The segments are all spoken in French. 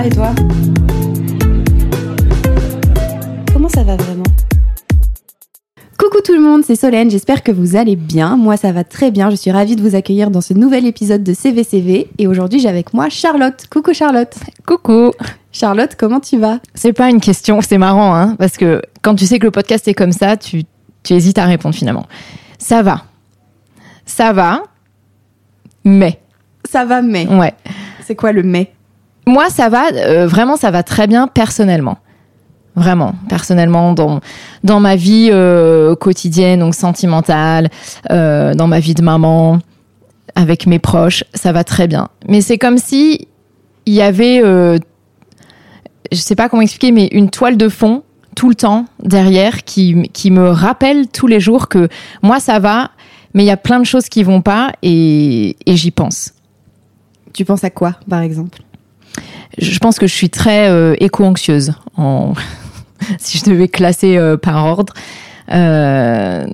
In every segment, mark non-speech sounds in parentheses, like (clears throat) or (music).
va et toi Comment ça va vraiment Coucou tout le monde, c'est Solène, j'espère que vous allez bien. Moi ça va très bien, je suis ravie de vous accueillir dans ce nouvel épisode de CVCV et aujourd'hui j'ai avec moi Charlotte. Coucou Charlotte. Coucou. Charlotte, comment tu vas? C'est pas une question, c'est marrant, hein, parce que quand tu sais que le podcast est comme ça, tu, tu hésites à répondre finalement. Ça va. Ça va, mais. Ça va, mais. Ouais. C'est quoi le mais? Moi, ça va, euh, vraiment, ça va très bien personnellement. Vraiment, personnellement, dans, dans ma vie euh, quotidienne, donc sentimentale, euh, dans ma vie de maman, avec mes proches, ça va très bien. Mais c'est comme si il y avait, je sais pas comment expliquer, mais une toile de fond tout le temps derrière qui, qui me rappelle tous les jours que moi ça va, mais il y a plein de choses qui vont pas et j'y pense. Tu penses à quoi, par exemple? Je pense que je suis très euh, éco-anxieuse, (laughs) si je devais classer euh, par ordre. Euh,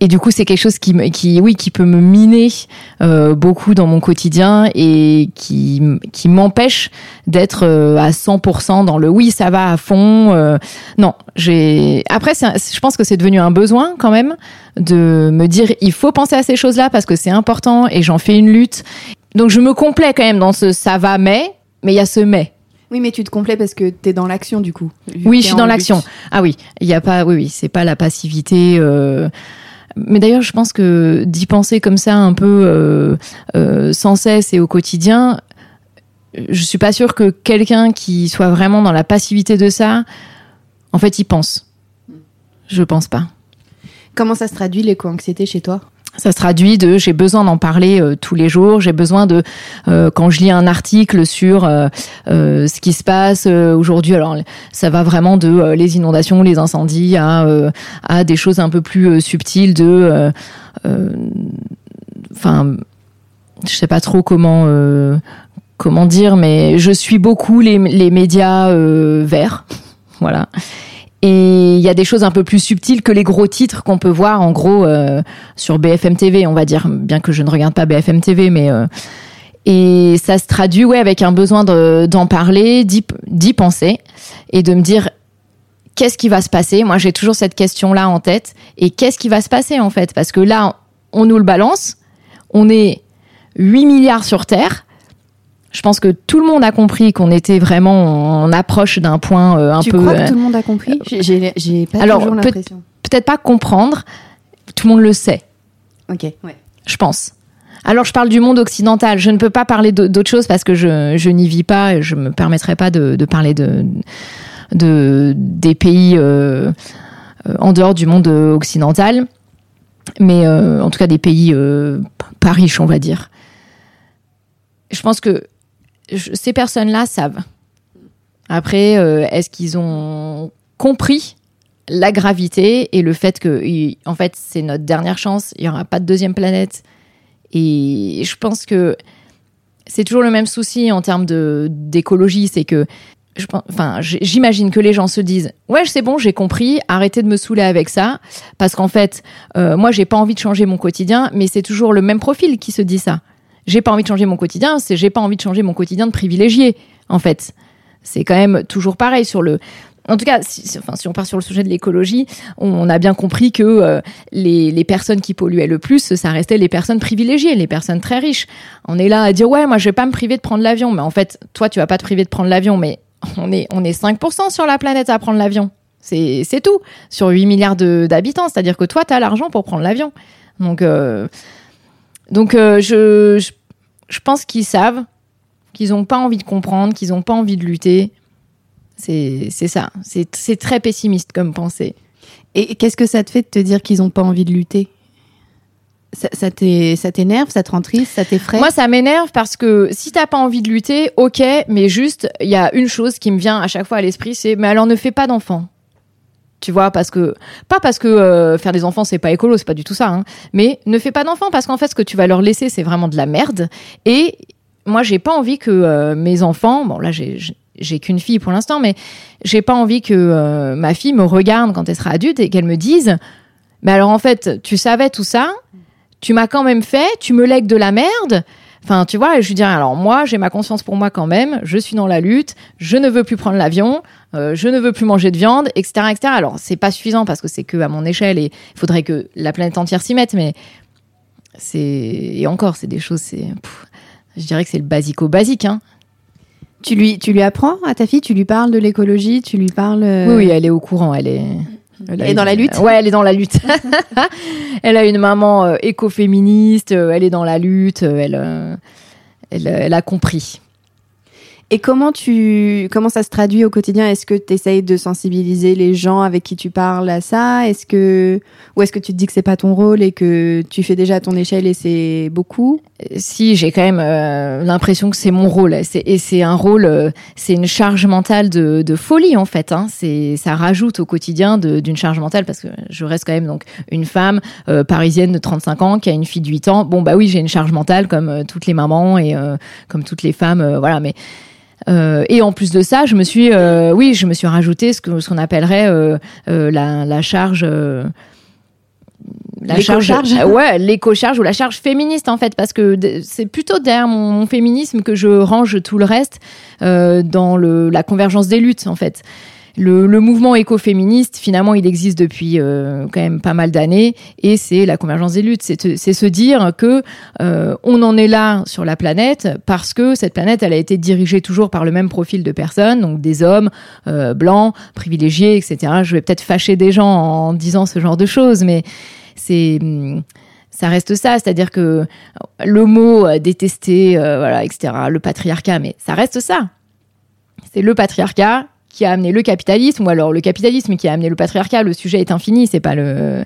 et du coup, c'est quelque chose qui, qui, oui, qui peut me miner beaucoup dans mon quotidien et qui, qui m'empêche d'être à 100% dans le oui, ça va à fond. Non, j'ai. Après, je pense que c'est devenu un besoin quand même de me dire il faut penser à ces choses-là parce que c'est important et j'en fais une lutte. Donc, je me complais quand même dans ce ça va, mais, mais il y a ce mais. Oui, mais tu te complais parce que t'es dans l'action du coup. Oui, je suis dans l'action. Ah oui, il y a pas, oui, oui, c'est pas la passivité. euh, Mais d'ailleurs, je pense que d'y penser comme ça, un peu euh, euh, sans cesse et au quotidien, je suis pas sûre que quelqu'un qui soit vraiment dans la passivité de ça, en fait, y pense. Je pense pas. Comment ça se traduit l'éco-anxiété chez toi? Ça se traduit de j'ai besoin d'en parler euh, tous les jours, j'ai besoin de euh, quand je lis un article sur euh, euh, ce qui se passe euh, aujourd'hui. Alors ça va vraiment de les inondations, les incendies à à des choses un peu plus subtiles de enfin je sais pas trop comment comment dire mais je suis beaucoup les les médias verts. (laughs) Voilà. Et il y a des choses un peu plus subtiles que les gros titres qu'on peut voir en gros euh, sur BFM TV, on va dire, bien que je ne regarde pas BFM TV, mais euh, et ça se traduit ouais avec un besoin de- d'en parler, d'y d'y penser et de me dire qu'est-ce qui va se passer? Moi, j'ai toujours cette question là en tête et qu'est-ce qui va se passer en fait? Parce que là, on nous le balance, on est 8 milliards sur Terre. Je pense que tout le monde a compris qu'on était vraiment en approche d'un point euh, un Tu peu crois euh, que tout le monde a compris? J'ai- pas Alors, toujours peut- l'impression. peut-être pas comprendre, tout le monde le sait. Ok, ouais. je pense. Alors je parle du monde occidental. Je ne peux pas parler d'au- d'autre chose parce que je, je n'y vis pas et je me permettrai pas de, de parler de, de des pays euh, euh, en dehors du monde euh, occidental, mais euh, en tout cas des pays euh, pas riches, on va dire. Je pense que ces personnes-là savent. Après, euh, est-ce qu'ils ont compris la gravité et le fait que, en fait, c'est notre dernière chance. Il y aura pas de deuxième planète? Et je pense que c'est toujours le même souci en termes d'écologie, c'est que enfin, j'imagine que les gens se disent, ouais, c'est bon, j'ai compris, arrêtez de me saouler avec ça, parce qu'en fait, euh, moi, j'ai pas envie de changer mon quotidien, mais c'est toujours le même profil qui se dit ça. J'ai pas envie de changer mon quotidien, c'est j'ai pas envie de changer mon quotidien de privilégié, en fait. C'est quand même toujours pareil sur le. En tout cas, si, enfin, si on part sur le sujet de l'écologie, on a bien compris que euh, les, les personnes qui polluaient le plus, ça restait les personnes privilégiées, les personnes très riches. On est là à dire ouais, moi je vais pas me priver de prendre l'avion, mais en fait, toi tu vas pas te priver de prendre l'avion, mais on est on est 5% sur la planète à prendre l'avion. C'est c'est tout sur 8 milliards d'habitants, c'est-à-dire que toi tu as l'argent pour prendre l'avion. Donc euh, donc euh, je, je je pense qu'ils savent qu'ils ont pas envie de comprendre, qu'ils ont pas envie de lutter. C'est ça, c'est très pessimiste comme pensée. Et qu'est-ce que ça te fait de te dire qu'ils ont pas envie de lutter? Ça, ça t'é- ça t'énerve, ça te rend triste, ça t'effraie? Moi, ça m'énerve parce que si t'as pas envie de lutter, ok, mais juste, il y a une chose qui me vient à chaque fois à l'esprit, c'est mais alors ne fais pas d'enfants. Tu vois, parce que pas parce que euh, faire des enfants c'est pas écolo, c'est pas du tout ça, hein, mais ne fais pas d'enfants parce qu'en fait ce que tu vas leur laisser c'est vraiment de la merde. Et moi j'ai pas envie que euh, mes enfants, bon là j'ai j'ai- qu'une fille pour l'instant, mais j'ai pas envie que euh, ma fille me regarde quand elle sera adulte et qu'elle me dise, mais alors en fait tu savais tout ça, tu m'as quand même fait, tu me lègues de la merde. Enfin, tu vois, je lui dis alors moi, j'ai ma conscience pour moi quand même. Je suis dans la lutte. Je ne veux plus prendre l'avion. Euh, je ne veux plus manger de viande, etc., etc. Alors, c'est pas suffisant parce que c'est que à mon échelle et il faudrait que la planète entière s'y mette. Mais c'est et encore, c'est des choses. C'est, je dirais que c'est le basico-basique. Hein. Tu lui, tu lui apprends à ta fille, tu lui parles de l'écologie, tu lui parles. Oui, oui, elle est au courant. Elle est. Elle est dans la lutte? Ouais, elle est dans la lutte. (laughs) elle a une maman euh, écoféministe, euh, elle est dans la lutte, euh, elle, elle, a compris. Et comment tu comment ça se traduit au quotidien? Est-ce que tu essayes de sensibiliser les gens avec qui tu parles à ça? Est-ce que ou est-ce que tu te dis que c'est pas ton rôle et que tu fais déjà à ton échelle et c'est beaucoup? Si, j'ai quand même euh, l'impression que c'est mon rôle et c'est un rôle, euh, c'est une charge mentale de, folie en fait. Hein. C'est ça rajoute au quotidien d'une charge mentale parce que je reste quand même donc une femme euh, parisienne de 35 ans qui a une fille de 8 ans. Bon bah oui, j'ai une charge mentale comme toutes les mamans et comme toutes les femmes, voilà, mais euh, et en plus de ça, je me suis, euh, oui, je me suis rajouté ce qu'on appellerait euh, la, la, charge. la charge, ouais, l'éco-charge ou la charge féministe en fait, parce que c'est plutôt derrière mon, féminisme que je range tout le reste dans le, la convergence des luttes en fait le, mouvement écoféministe, finalement, il existe depuis euh, quand même pas mal d'années, et c'est la convergence des luttes. C'est se dire que euh, on en est là sur la planète parce que cette planète, elle a été dirigée toujours par le même profil de personnes, donc des hommes euh, blancs, privilégiés, etc. Je vais peut-être fâcher des gens en disant ce genre de choses, mais c'est ça reste ça, c'est-à-dire que le mot détesté, voilà, etc., le patriarcat, mais ça reste ça. C'est le patriarcat qui a amené le capitalisme, ou alors le capitalisme qui a amené le patriarcat. Le sujet est infini, c'est pas le,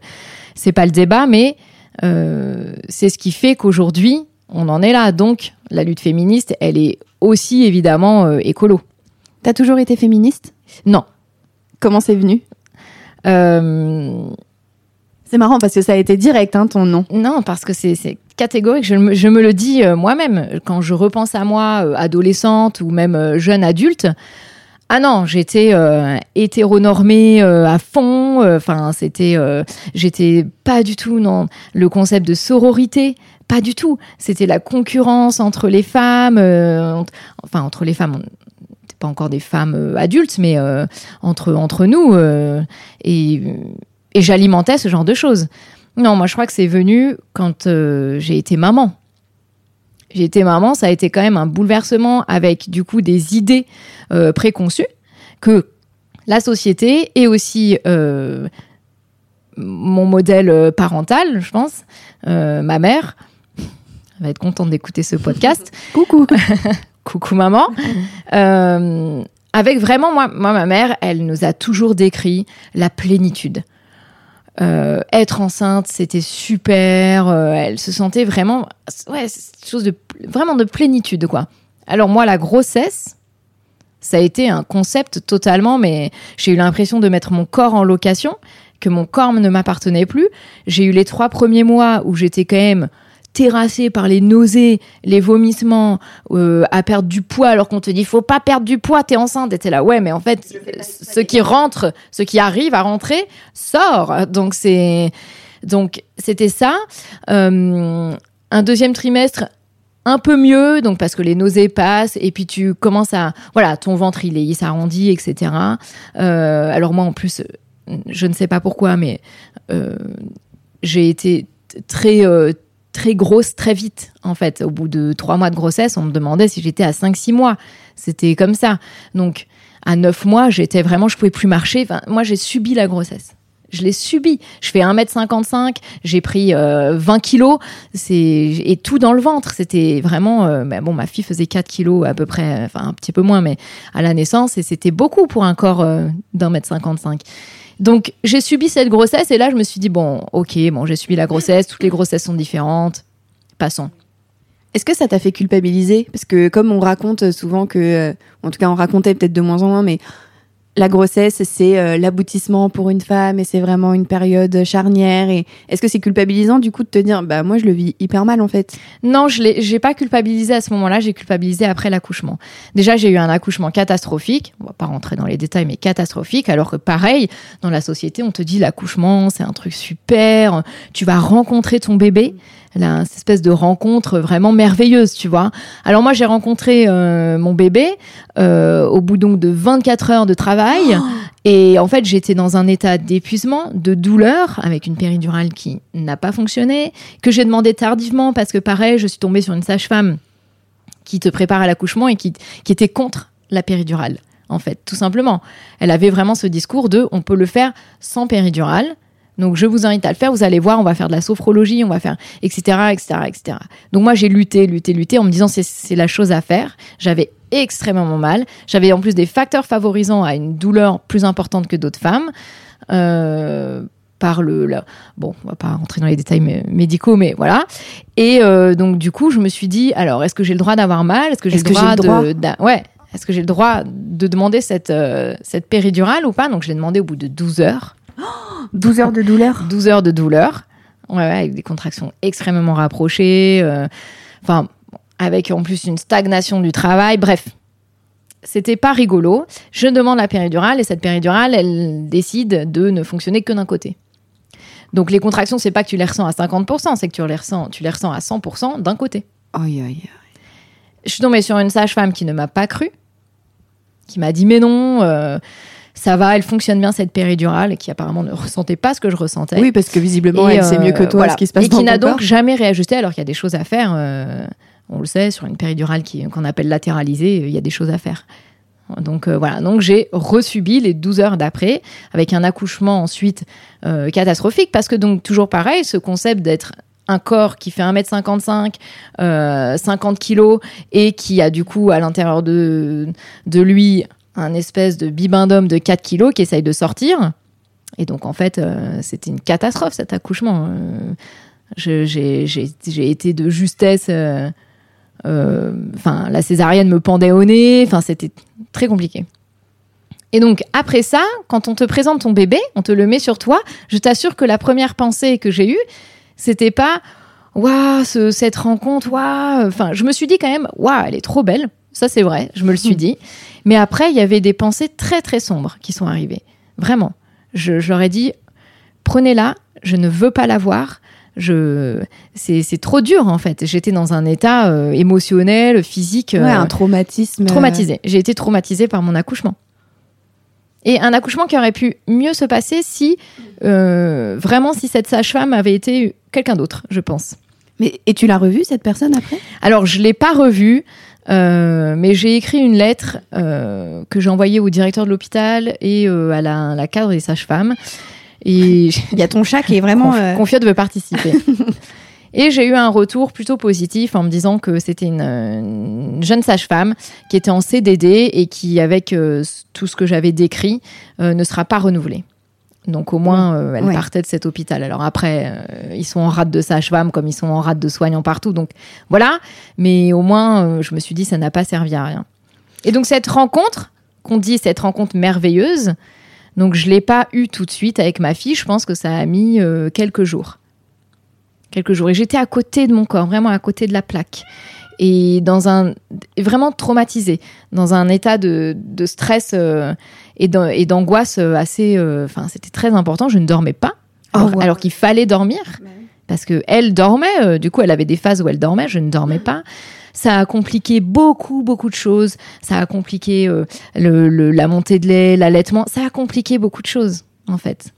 c'est pas le débat, mais euh, c'est ce qui fait qu'aujourd'hui on en est là. Donc la lutte féministe, elle est aussi évidemment euh, écolo. T'as toujours été féministe? Non. Comment c'est venu? Euh... C'est marrant parce que ça a été direct, hein, ton nom. Non, parce que c'est catégorique. Je me, je me, le dis moi-même quand je repense à moi, adolescente ou même jeune adulte. Ah non, j'étais euh, hétéronormée euh, à fond. Euh, enfin, c'était, euh, j'étais pas du tout dans le concept de sororité, pas du tout. C'était la concurrence entre les femmes, enfin entre les femmes. Pas encore des femmes adultes, mais entre entre nous. et, et j'alimentais ce genre de choses. Non, moi je crois que c'est venu quand j'ai été maman j'ai été maman, ça a été quand même un bouleversement avec du coup des idées euh, préconçues que la société et aussi euh, mon modèle euh, parental, je pense, ma mère (laughs) va être contente d'écouter ce podcast. (laughs) Coucou. (laughs) Coucou maman. avec vraiment moi, moi, ma mère, elle nous a toujours décrit la plénitude. Euh, être enceinte, c'était super. Euh, elle se sentait vraiment, ouais, chose de vraiment de plénitude, quoi. Alors moi, la grossesse, ça a été un concept totalement, mais j'ai eu l'impression de mettre mon corps en location, que mon corps ne m'appartenait plus. J'ai eu les trois premiers mois où j'étais quand même terrassé par les nausées, les vomissements, euh, à perdre du poids alors qu'on te dit faut pas perdre du poids, t'es enceinte. Et t'es là, ouais, mais en fait, ce qui rentre, ce qui arrive à rentrer, sort. Donc c'est, donc c'était ça. Euh, un deuxième trimestre un peu mieux, donc parce que les nausées passent et puis tu commences à, voilà, ton ventre il est, il s'arrondit, etc. Euh, alors moi en plus, je ne sais pas pourquoi, mais j'ai été très très grosse très vite. En fait, au bout de trois mois de grossesse, on me demandait si j'étais à 5-6 mois. C'était comme ça. Donc, à 9 mois, j'étais vraiment, je pouvais plus marcher. Moi, j'ai subi la grossesse. Je l'ai subi. Je fais 1m55, j'ai pris 20 euh, kilos, c'est et tout dans le ventre. C'était vraiment. Euh, bon, ma fille faisait 4 kilos à peu près, enfin un petit peu moins, mais à la naissance, et c'était beaucoup pour un corps euh, d'un mètre 55. Donc j'ai subi cette grossesse et là je me suis dit bon ok bon j'ai subi la grossesse toutes les grossesses sont différentes passons. Est-ce que ça t'a fait culpabiliser? Parce que comme on raconte souvent que, euh, en tout cas on racontait peut-être de moins en moins, mais la grossesse, c'est euh, l'aboutissement pour une femme et c'est vraiment une période charnière. Et est-ce que c'est culpabilisant du coup de te dire, bah moi je le vis hyper mal en fait? Non, je l'ai, j'ai pas culpabilisé à ce moment-là. J'ai culpabilisé après l'accouchement. Déjà, j'ai eu un accouchement catastrophique. On va pas rentrer dans les détails, mais catastrophique. Alors que pareil, dans la société, on te dit l'accouchement, c'est un truc super. Tu vas rencontrer ton bébé. Là, cette espèce de rencontre vraiment merveilleuse, tu vois. Alors moi, j'ai rencontré euh, mon bébé euh, au bout donc de 24 heures de travail. Et en fait, j'étais dans un état d'épuisement, de douleur, avec une péridurale qui n'a pas fonctionné, que j'ai demandé tardivement parce que pareil, je suis tombée sur une sage-femme qui te prépare à l'accouchement et qui, qui était contre la péridurale, en fait, tout simplement. Elle avait vraiment ce discours de on peut le faire sans péridurale. Donc je vous invite à le faire, vous allez voir, on va faire de la sophrologie, on va faire etc etc etc. Donc moi j'ai lutté, lutté, lutté en me disant c'est c'est la chose à faire. J'avais extrêmement mal. J'avais en plus des facteurs favorisant à une douleur plus importante que d'autres femmes. Euh, par le, le- bon on va pas rentrer dans les détails mé- médicaux mais voilà et euh, donc du coup je me suis dit alors est-ce que j'ai le droit d'avoir mal? Est-ce que j'ai le droit, le droit? de ouais est-ce que j'ai le droit de demander cette euh, cette péridurale ou pas? Donc je l'ai demandé au bout de 12 heures (gasps) 12 heures de douleur 12 heures de douleur, ouais, ouais, avec des contractions extrêmement rapprochées, euh, enfin, avec en plus une stagnation du travail, bref. C'était pas rigolo. Je demande la péridurale et cette péridurale, elle décide de ne fonctionner que d'un côté. Donc les contractions, c'est pas que tu les ressens à 50%, c'est que tu les ressens, tu les ressens à 100% d'un côté. Aïe, aïe. Je suis tombée sur une sage-femme qui ne m'a pas cru, qui m'a dit mais non, euh, ça va, elle fonctionne bien cette péridurale, qui apparemment ne ressentait pas ce que je ressentais. Oui, parce que visiblement, Et, elle sait euh, mieux que toi voilà. ce qui se passe et dans qui n'a donc jamais réajusté alors qu'il y a des choses à faire. euh, on le sait, sur une péridurale qu'on appelle latéralisée, il y a des choses à faire. Donc euh, voilà, donc j'ai resubi les 12 heures d'après avec un accouchement ensuite euh, catastrophique parce que donc toujours pareil, ce concept d'être un corps qui fait 1m55, euh, 50 kilos et qui a du coup à l'intérieur de, de lui un espèce de bibendum de 4 kilos qui essaye de sortir. Et donc en fait, euh, c'était une catastrophe cet accouchement. Euh, j'ai été de justesse. euh, euh, Enfin, la césarienne me pendait au nez. Enfin, c'était très compliqué. Et donc après ça, quand on te présente ton bébé, on te le met sur toi. Je t'assure que la première pensée que j'ai eue, c'était pas waouh ce- cette rencontre, waouh. Enfin, je me suis dit quand même waouh, elle est trop belle. Ça c'est vrai, je me le suis dit. Mais après, il y avait des pensées très très sombres qui sont arrivées. Vraiment, je, je leur ai dit prenez-la, je ne veux pas la voir. Je, c'est, trop dur en fait. J'étais dans un état euh, émotionnel, physique, Ouais, euh, un traumatisme. euh, traumatisée. J'ai été traumatisée par mon accouchement. Et un accouchement qui aurait pu mieux se passer si, euh, vraiment, si cette sage-femme avait été quelqu'un d'autre, je pense. Mais, et tu l'as revue, cette personne, après? Alors, je l'ai pas revue, euh, mais j'ai écrit une lettre euh, que j'ai envoyée au directeur de l'hôpital et euh, à la, la cadre des sages-femmes. Et (laughs) Il y a ton chat qui est vraiment... Conf- Confiote veut participer. (laughs) Et j'ai eu un retour plutôt positif en me disant que c'était une, une jeune sage-femme qui était en CDD et qui, avec tout ce que j'avais décrit, ne sera pas renouvelée. Donc au moins, euh, elle Ouais. partait de cet hôpital. Alors après, euh, ils sont en rate de sage-femme comme ils sont en rate de soignants partout. Donc voilà. Mais au moins, euh, je me suis dit, ça n'a pas servi à rien. Et donc cette rencontre, qu'on dit cette rencontre merveilleuse, donc je l'ai pas eue tout de suite avec ma fille. Je pense que ça a mis quelques jours. Quelques jours. Et j'étais à côté de mon corps, vraiment à côté de la plaque. Et dans un. vraiment traumatisée, dans un état de, de stress euh, et d'an- et d'angoisse euh, assez. euh, Enfin, c'était très important. Je ne dormais pas. Oh, Alors, wow. alors qu'il fallait dormir. Parce que elle dormait, euh, du coup, elle avait des phases où elle dormait, je ne dormais pas. Ça a compliqué beaucoup, beaucoup de choses. Ça a compliqué euh, le, le- la montée de lait, l'allaitement. Ça a compliqué beaucoup de choses, en fait.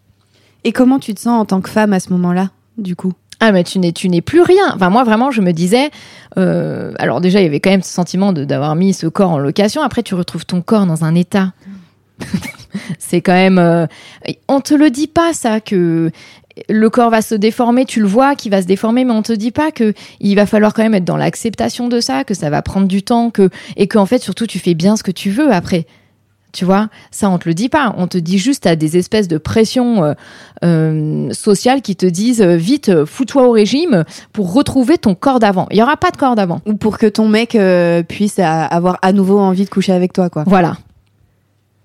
Et comment tu te sens en tant que femme à ce moment-là, du coup? Ah mais tu n'es tu n'es plus rien. Enfin moi vraiment je me disais euh, alors déjà il y avait quand même ce sentiment d'avoir mis ce corps en location. Après tu retrouves ton corps dans un état. (laughs) c'est quand même euh, on te le dit pas ça que le corps va se déformer, tu le vois qu'il va se déformer, mais on te dit pas que il va falloir quand même être dans l'acceptation de ça, que ça va prendre du temps, que et qu'en fait surtout tu fais bien ce que tu veux après. Tu vois, ça on te le dit pas. On te dit juste à des espèces de pressions euh, euh, sociales qui te disent euh, vite, fous-toi au régime pour retrouver ton corps d'avant. Il y aura pas de corps d'avant. Ou pour que ton mec puisse avoir à nouveau envie de coucher avec toi, quoi. Voilà.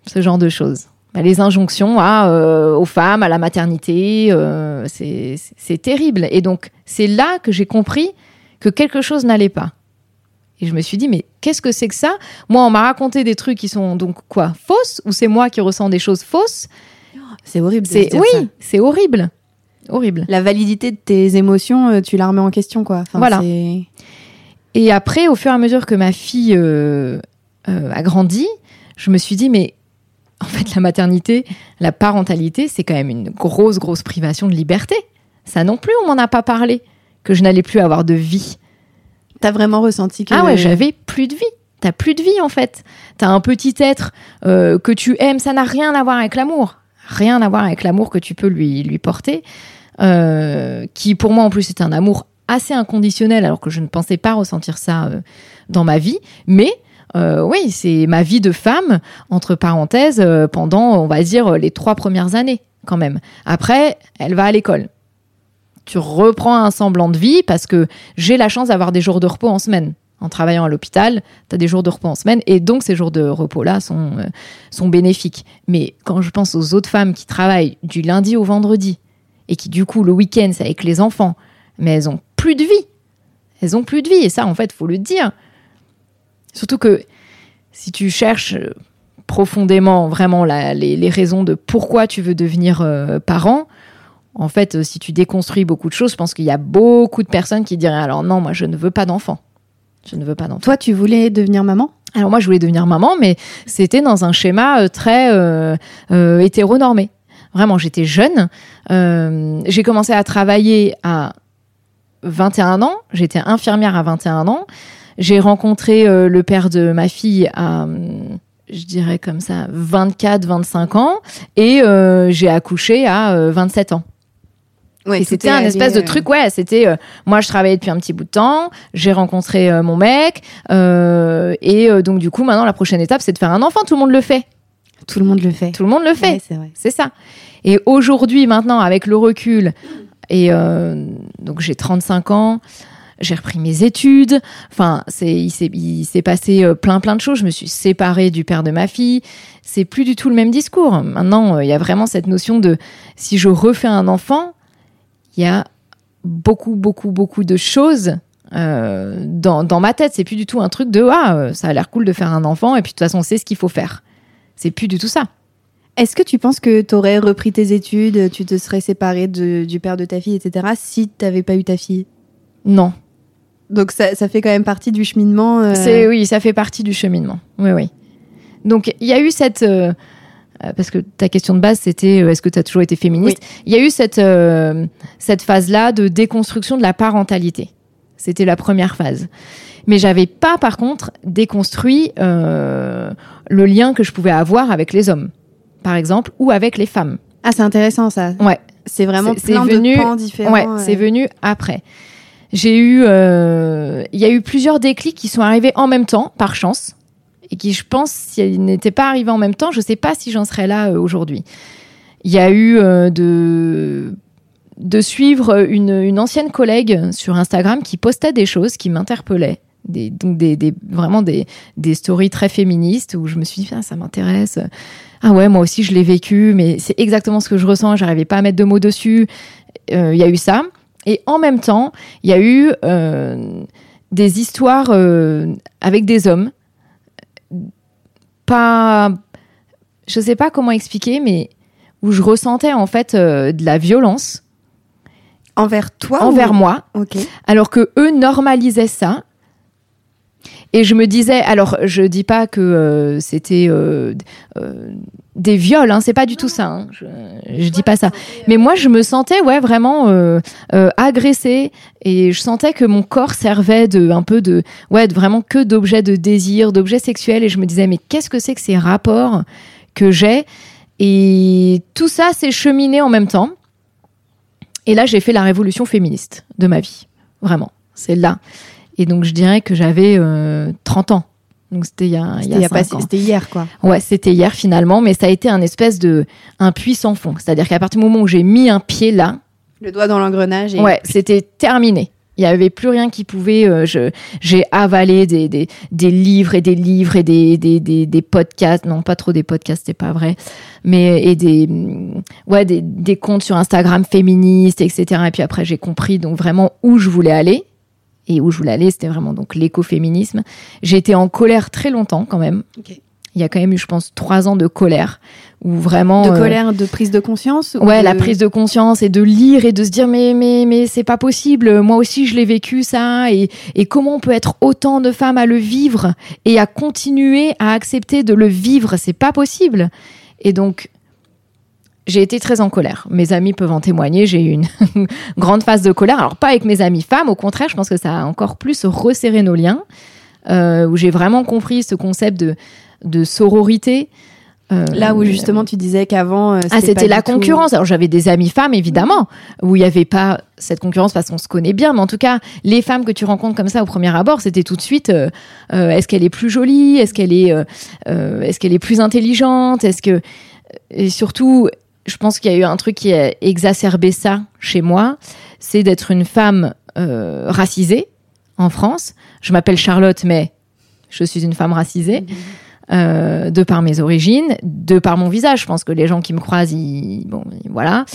Ce genre de choses. Bah, les injonctions à, euh, aux femmes, à la maternité, euh, c'est terrible. Et donc, c'est là que j'ai compris que quelque chose n'allait pas. Et je me suis dit, mais qu'est-ce que c'est que ça? Moi, on m'a raconté des trucs qui sont donc quoi Fausses Ou c'est moi qui ressens des choses fausses? C'est horrible. C'est. Oui, c'est horrible. Horrible. La validité de tes émotions, euh, tu la remets en question, quoi. Enfin, Voilà. Et après, au fur et à mesure que ma fille euh, euh, a grandi, je me suis dit, mais en fait, la maternité, la parentalité, c'est quand même une grosse, grosse privation de liberté. Ça non plus, on m'en a pas parlé, que je n'allais plus avoir de vie. T'as vraiment ressenti que. Ah ouais, j'avais plus de vie. T'as plus de vie en fait. T'as un petit être euh, que tu aimes, ça n'a rien à voir avec l'amour. Rien à voir avec l'amour que tu peux lui, lui porter. euh, qui pour moi en plus est un amour assez inconditionnel alors que je ne pensais pas ressentir ça euh, dans ma vie. Mais euh, oui, c'est ma vie de femme, entre parenthèses, euh, pendant, on va dire, les trois premières années quand même. Après, elle va à l'école. Tu reprends un semblant de vie parce que j'ai la chance d'avoir des jours de repos en semaine. En travaillant à l'hôpital, tu as des jours de repos en semaine et donc ces jours de repos-là sont, euh, sont bénéfiques. Mais quand je pense aux autres femmes qui travaillent du lundi au vendredi et qui du coup le week-end c'est avec les enfants, mais elles ont plus de vie. Elles ont plus de vie et ça en fait faut le dire. Surtout que si tu cherches euh, profondément vraiment la- les, les raisons de pourquoi tu veux devenir euh, parent, en fait, euh, si tu déconstruis beaucoup de choses, je pense qu'il y a beaucoup de personnes qui diraient alors non, moi je ne veux pas d'enfant. Je ne veux pas d'enfant. Toi, tu voulais devenir maman? Alors moi, je voulais devenir maman, mais c'était dans un schéma très euh, euh, hétéronormé. Vraiment, j'étais jeune. J'ai commencé à travailler à 21 ans. J'étais infirmière à 21 ans. J'ai rencontré euh, le père de ma fille à, hum, je dirais comme ça, 24, 25 ans. Et euh, j'ai accouché à euh, 27 ans. Ouais, Et c'était un espèce de truc, ouais, c'était euh, moi je travaillais depuis un petit bout de temps, j'ai rencontré euh, mon mec, euh, et euh, donc du coup maintenant la prochaine étape c'est de faire un enfant, tout le monde le fait, Tout le monde le fait. tout le monde le fait, Ouais, c'est vrai. c'est ça. Et aujourd'hui maintenant avec le recul, et euh, donc j'ai 35 ans, j'ai repris mes études, enfin c'est il s'est passé euh, plein plein de choses, je me suis séparée du père de ma fille, c'est plus du tout le même discours. Maintenant euh, il y a vraiment cette notion de si je refais un enfant il y a beaucoup, beaucoup, beaucoup de choses euh, dans, dans ma tête. C'est plus du tout un truc de ah, ça a l'air cool de faire un enfant et puis de toute façon, c'est ce qu'il faut faire. C'est plus du tout ça. Est-ce que tu penses que tu aurais repris tes études, tu te serais séparée de- du père de ta fille, etc., si tu n'avais pas eu ta fille? Non. Donc ça, ça fait quand même partie du cheminement. euh, C'est oui, ça fait partie du cheminement. Oui, oui. Donc il y a eu cette euh, euh, parce que ta question de base c'était est-ce que tu as toujours été féministe? Il y a eu cette euh, cette phase là de déconstruction de la parentalité. C'était la première phase. Mais j'avais pas par contre déconstruit le lien que je pouvais avoir avec les hommes, par exemple, ou avec les femmes. Ah, c'est intéressant ça. Ouais. C'est vraiment plein venu- de pans différents. Ouais, c'est venu après. J'ai eu, euh, il y a eu plusieurs déclics qui sont arrivés en même temps, par chance, et qui, je pense, s'ils n'étaient pas arrivés en même temps, je sais pas si j'en serais là euh, aujourd'hui. Il y a eu euh, de suivre une, ancienne collègue sur Instagram qui postait des choses qui m'interpellaient. Donc vraiment des, stories très féministes où je me suis dit, ah, ça m'intéresse. Ah ouais, moi aussi je l'ai vécu, mais c'est exactement ce que je ressens, j'arrivais pas à mettre de mots dessus. Il y a eu ça. Et en même temps, il y a eu euh, des histoires euh, avec des hommes. Pas. Je sais pas comment expliquer, mais où je ressentais en fait euh, de la violence Envers toi envers ou- moi, alors que eux normalisaient ça. Et je me disais, alors je dis pas que euh, c'était euh, euh, des viols, hein, c'est pas du tout ça. hein, je, je dis pas ça. Mais moi, je me sentais ouais vraiment agressée et je sentais que mon corps servait de un peu de ouais vraiment que d'objets de désir, d'objets sexuels. Et je me disais mais qu'est-ce que c'est que ces rapports que j'ai? Et tout ça s'est cheminé en même temps. Et là, j'ai fait la révolution féministe de ma vie. Vraiment. C'est là. Et donc, je dirais que j'avais euh, 30 ans. Donc, c'était il y a, il y a il y a pas- cinq ans. c'était hier, quoi. Ouais, c'était hier finalement, mais ça a été un espèce de un puits sans fond. C'est-à-dire qu'à partir du moment où j'ai mis un pied là, Le doigt dans l'engrenage. Et... ouais, c'était terminé. Il n'y avait plus rien qui pouvait. euh, je- J'ai avalé des, des, des livres et des livres et des, des, des, des podcasts. Non, pas trop des podcasts, c'est pas vrai. Mais et des, mm, ouais, des, des comptes sur Instagram féministes, etc. Et puis après, j'ai compris donc vraiment où je voulais aller. Et où je voulais aller, c'était vraiment donc l'écoféminisme. J'ai été en colère très longtemps quand même. Il y a quand même eu, je pense, trois ans de colère où vraiment De euh, colère, de prise de conscience ou Ouais, de- la prise de conscience et de lire et de se dire mais mais mais c'est pas possible. Moi aussi je l'ai vécu ça et et comment on peut être autant de femmes à le vivre et à continuer à accepter de le vivre, c'est pas possible. Et donc j'ai été très en colère. Mes amis peuvent en témoigner. J'ai eu une (laughs) grande phase de colère. Alors pas avec mes amis femmes, au contraire, je pense que ça a encore plus resserré nos liens. euh, où j'ai vraiment compris ce concept de de sororité. Euh, Là où justement tu disais qu'avant. euh, ah, c'était la tout- concurrence. Alors j'avais des amies femmes, évidemment, où il n'y avait pas cette concurrence parce qu'on se connaît bien. Mais en tout cas, les femmes que tu rencontres comme ça au premier abord, c'était tout de suite euh, euh, est-ce qu'elle est plus jolie? Est-ce qu'elle est, euh, euh, est-ce qu'elle est plus intelligente? Est-ce que et surtout, je pense qu'il y a eu un truc qui a exacerbé ça chez moi, c'est d'être une femme euh, racisée en France. Je m'appelle Charlotte, mais je suis une femme racisée euh, de par mes origines, de par mon visage. Je pense que les gens qui me croisent, ils, bon, voilà.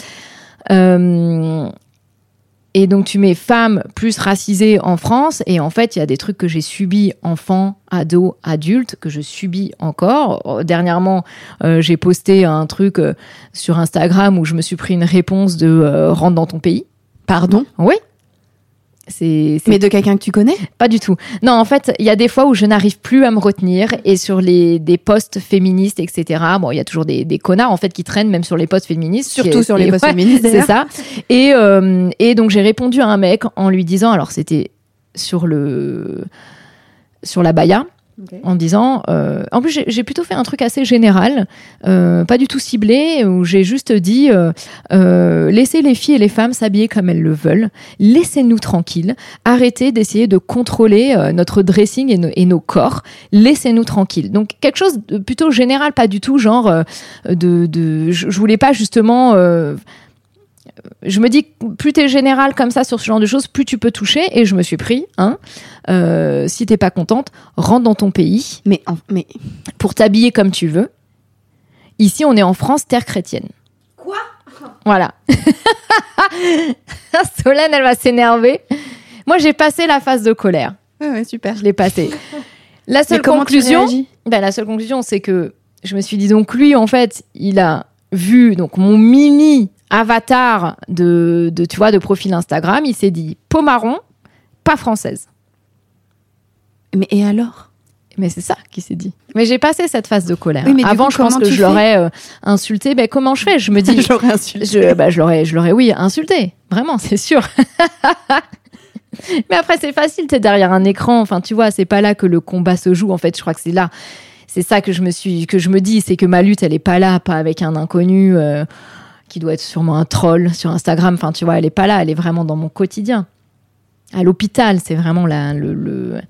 Euh, et donc tu mets femme plus racisée en France, et en fait il y a des trucs que j'ai subis enfant, ado, adulte, que je subis encore. Euh, Dernièrement, euh, j'ai posté un truc euh, sur Instagram où je me suis pris une réponse de euh, rentre dans ton pays. Pardon? Oui. C'est c'est Mais de quelqu'un que tu connais? Pas du tout. Non, en fait, il y a des fois où je n'arrive plus à me retenir et sur les des posts féministes, etc. Bon, il y a toujours des, des connards en fait qui traînent même sur les posts féministes. Surtout sur les et posts ouais, féministes, C'est ça. Et euh, et donc j'ai répondu à un mec en lui disant, alors c'était sur le sur la baya en disant euh, en plus j'ai- plutôt fait un truc assez général euh, pas du tout ciblé où j'ai juste dit euh, laissez les filles et les femmes s'habiller comme elles le veulent laissez-nous tranquilles arrêtez d'essayer de contrôler notre dressing et, no- et nos corps laissez-nous tranquilles. Donc quelque chose de plutôt général pas du tout genre de, de je, voulais pas justement je me dis plus t'es général comme ça sur ce genre de choses, plus tu peux toucher. Et je me suis pris, hein, euh, si t'es pas contente, rentre dans ton pays Mais, mais pour t'habiller comme tu veux. Ici, on est en France, terre chrétienne. Quoi? Voilà. (laughs) Solène, elle va s'énerver. Moi, j'ai passé la phase de colère. ouais, ouais, super. Je l'ai passée. (laughs) La seule conclusion, ben, la seule conclusion, c'est que je me suis dit donc lui, en fait, il a vu donc mon mini avatar de, de tu vois de profil Instagram. Il s'est dit peau marron, pas française. Mais et alors? Mais c'est ça qu'il s'est dit. Mais j'ai passé cette phase de colère. Oui, Avant, coup, je pense que je l'aurais euh, insulté. Ben comment je fais? Je me dis, (laughs) J'aurais insulté. je, bah, je l'aurais, je l'aurais, oui, insulté. Vraiment, c'est sûr. (laughs) Mais après, c'est facile, t'es derrière un écran. Enfin, tu vois, c'est pas là que le combat se joue. En fait, je crois que c'est là. C'est ça que je me suis, que je me dis, c'est que ma lutte, elle est pas là, pas avec un inconnu euh, qui doit être sûrement un troll sur Instagram. Enfin, tu vois, elle est pas là. Elle est vraiment dans mon quotidien. À l'hôpital, c'est vraiment la, le, le-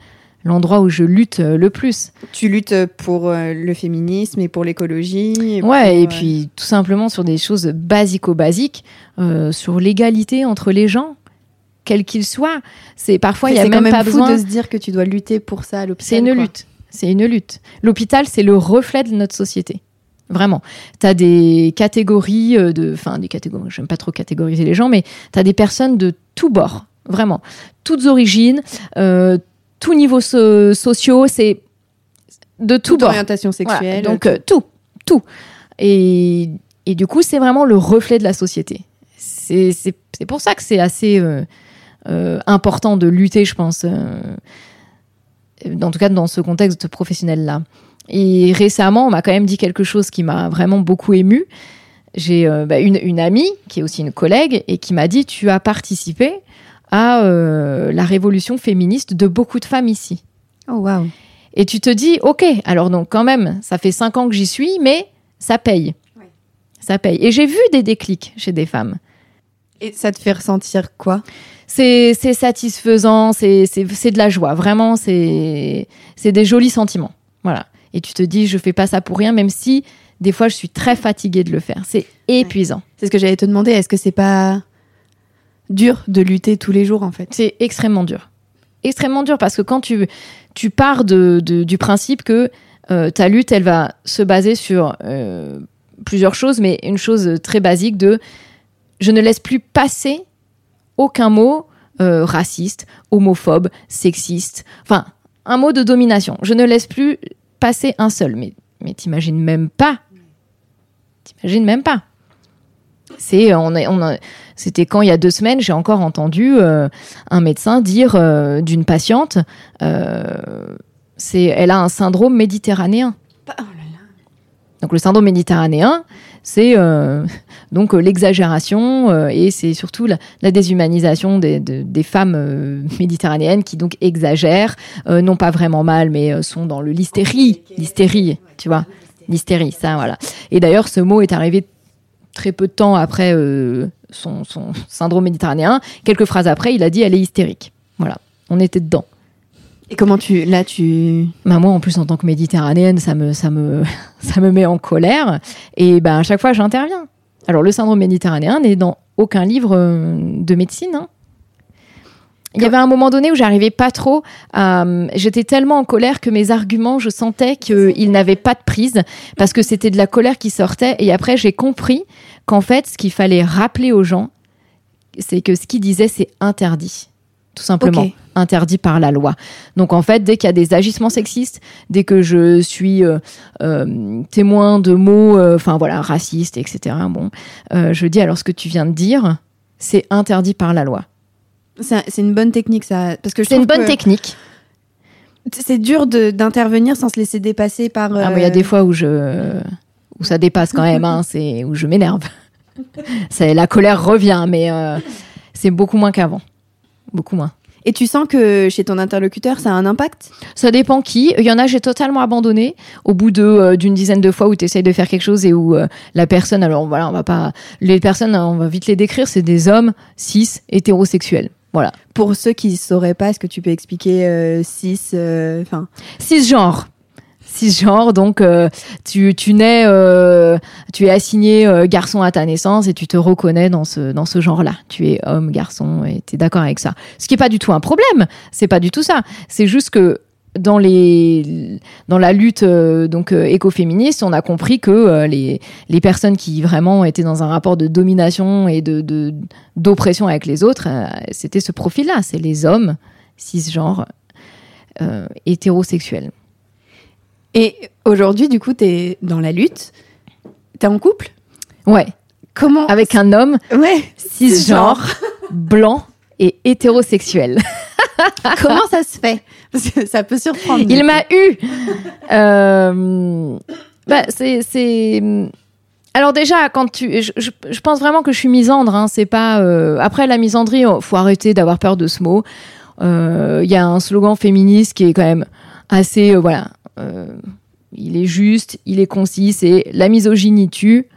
l'endroit où je lutte euh, le plus. Tu luttes pour euh, le féminisme et pour l'écologie. Ouais, pour, et euh, puis tout simplement sur des choses basico-basiques, euh, sur l'égalité entre les gens, quels qu'ils soient. C'est parfois il y a quand même, même pas fou besoin. de se dire que tu dois lutter pour ça à l'hôpital. C'est une quoi. lutte. C'est une lutte. L'hôpital, c'est le reflet de notre société. Vraiment. T'as des catégories euh, de, enfin des catégories. J'aime pas trop catégoriser les gens, mais t'as des personnes de tous bords. Vraiment, toutes origines, euh, tous niveaux so- sociaux. C'est de tout Toute bord. orientation Voilà, sexuelle. donc euh, tout, tout. Et, et du coup, c'est vraiment le reflet de la société. C'est pour ça que c'est assez euh, important de lutter, je pense, en tout cas dans ce contexte professionnel-là. Et récemment, on m'a quand même dit quelque chose qui m'a vraiment beaucoup ému. J'ai euh, bah, une, une amie qui est aussi une collègue et qui m'a dit Tu as participé à euh, la révolution féministe de beaucoup de femmes ici. oh waouh. Et tu te dis, ok, alors donc quand même, ça fait cinq ans que j'y suis, mais ça paye. Ouais. Ça paye. Et j'ai vu des déclics chez des femmes. Et ça te fait ressentir quoi? C'est satisfaisant, c'est de la joie. Vraiment, c'est des jolis sentiments. Voilà. Et tu te dis, je fais pas ça pour rien, même si des fois je suis très fatiguée de le faire. C'est épuisant. C'est ce que j'allais te demander. Est-ce que c'est pas dur de lutter tous les jours en fait? C'est extrêmement dur. Extrêmement dur parce que quand tu, tu pars de, de- du principe que euh, ta lutte, elle va se baser sur euh, plusieurs choses, mais une chose très basique de je ne laisse plus passer aucun mot euh, raciste, homophobe, sexiste, enfin un mot de domination. Je ne laisse plus passer un seul. Mais, mais t'imagines même pas. T'imagines même pas. C'est, on est, on a- c'était quand il y a deux semaines, j'ai encore entendu euh, un médecin dire euh, d'une patiente, euh, c'est, elle a un syndrome méditerranéen. Donc le syndrome méditerranéen, c'est euh, donc euh, l'exagération euh, et c'est surtout la, la déshumanisation des, de- des femmes euh, méditerranéennes qui donc exagèrent, non pas vraiment mal, mais sont dans le l'hystérie, l'hystérie, tu vois, l'hystérie, ça voilà. Et d'ailleurs, ce mot est arrivé très peu de temps après euh, son, son syndrome méditerranéen. Quelques phrases après, il a dit elle est hystérique. Voilà, on était dedans. Et comment tu là tu Bah, moi, en plus, en tant que méditerranéenne, ça me, ça me, (laughs) ça me met en colère. Et ben, à chaque fois, j'interviens. Alors, le syndrome méditerranéen n'est dans aucun livre euh, de médecine. hein. Il y avait un moment donné où j'arrivais pas trop à. J'étais tellement en colère que mes arguments, je sentais qu'ils n'avaient pas de prise parce que c'était de la colère qui sortait. Et après, j'ai compris qu'en fait, ce qu'il fallait rappeler aux gens, c'est que ce qu'ils disaient, c'est interdit. Tout simplement. Interdit par la loi. Donc en fait, dès qu'il y a des agissements sexistes, dès que je suis euh, euh, témoin de mots, euh, enfin voilà, racistes, etc. Bon, je dis alors ce que tu viens de dire, c'est interdit par la loi. c'est une bonne technique ça parce que C'est une bonne que technique. C'est dur d'intervenir sans se laisser dépasser par. Ah, il y a des fois où je où ça dépasse quand même, hein, (laughs) c'est où je m'énerve. (laughs) La colère revient, mais euh, c'est beaucoup moins qu'avant, beaucoup moins. Et tu sens que chez ton interlocuteur, ça a un impact? Ça dépend qui. Il y en a, j'ai totalement abandonné au bout de euh, d'une dizaine de fois où tu essayes de faire quelque chose et où euh, la personne, alors voilà, on va pas. Les personnes, on va vite les décrire, c'est des hommes cis hétérosexuels. Voilà. Pour ceux qui sauraient pas, est-ce que tu peux expliquer euh, cis euh, Enfin, Cisgenre. Cisgenre, donc euh, tu, tu nais, euh, tu es assigné euh, garçon à ta naissance et tu te reconnais dans ce, dans ce genre-là. Tu es homme, garçon et tu es d'accord avec ça. Ce qui est pas du tout un problème, c'est pas du tout ça. C'est juste que dans les dans la lutte donc écoféministe, on a compris que les les personnes qui vraiment étaient dans un rapport de domination et de d'oppression avec les autres, c'était ce profil-là, c'est les hommes cisgenres hétérosexuels. Et aujourd'hui, du coup, t'es dans la lutte. T'es en couple? Ouais, Comment? Avec un homme Ouais. cisgenre, blanc et hétérosexuel. (laughs) Comment ça se fait? Parce que ça peut surprendre. Il m'a eu. Euh, bah, c'est. Alors déjà, quand tu, je, je- je pense vraiment que je suis misandre. Hein, c'est pas. euh, Après la misandrie, oh, faut arrêter d'avoir peur de ce mot. Euh, Il y a un slogan féministe qui est quand même assez, euh, voilà. Euh, il est juste, il est concis. C'est la misogynie tue.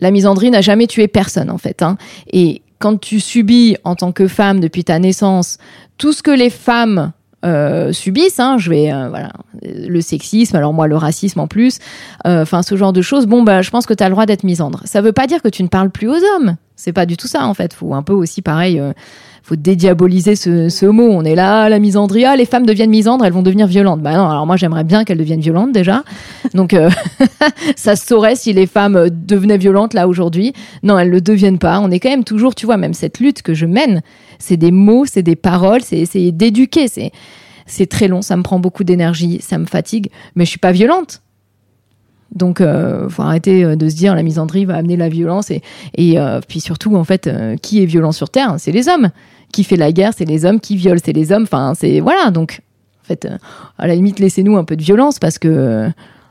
La misandrie n'a jamais tué personne en fait. Hein. Et quand tu subis en tant que femme depuis ta naissance tout ce que les femmes euh, subissent, hein, je vais euh, voilà le sexisme, alors moi le racisme en plus, enfin ce genre de choses. Bon bah je pense que tu as le droit d'être misandre. Ça veut pas dire que tu ne parles plus aux hommes. C'est pas du tout ça en fait. Faut un peu aussi pareil. Faut dédiaboliser ce, ce mot. On est là, la misandrie. Les femmes deviennent misandres, elles vont devenir violentes. Bah non, alors moi j'aimerais bien qu'elles deviennent violentes déjà. Donc euh, (laughs) ça se saurait si les femmes euh, devenaient violentes là aujourd'hui. Non, elles le deviennent pas. On est quand même toujours, tu vois, même cette lutte que je mène, c'est des mots, c'est des paroles, c'est essayer d'éduquer. C'est c'est très long, ça me prend beaucoup d'énergie, ça me fatigue, mais je suis pas violente. Donc, euh, faut arrêter euh, de se dire la misandrie va amener la violence et, et euh, puis surtout en fait, euh, qui est violent sur terre, c'est les hommes. Qui fait la guerre, c'est les hommes. Qui violent, c'est les hommes. Enfin, c'est voilà. Donc, en fait, à la limite, laissez-nous un peu de violence parce que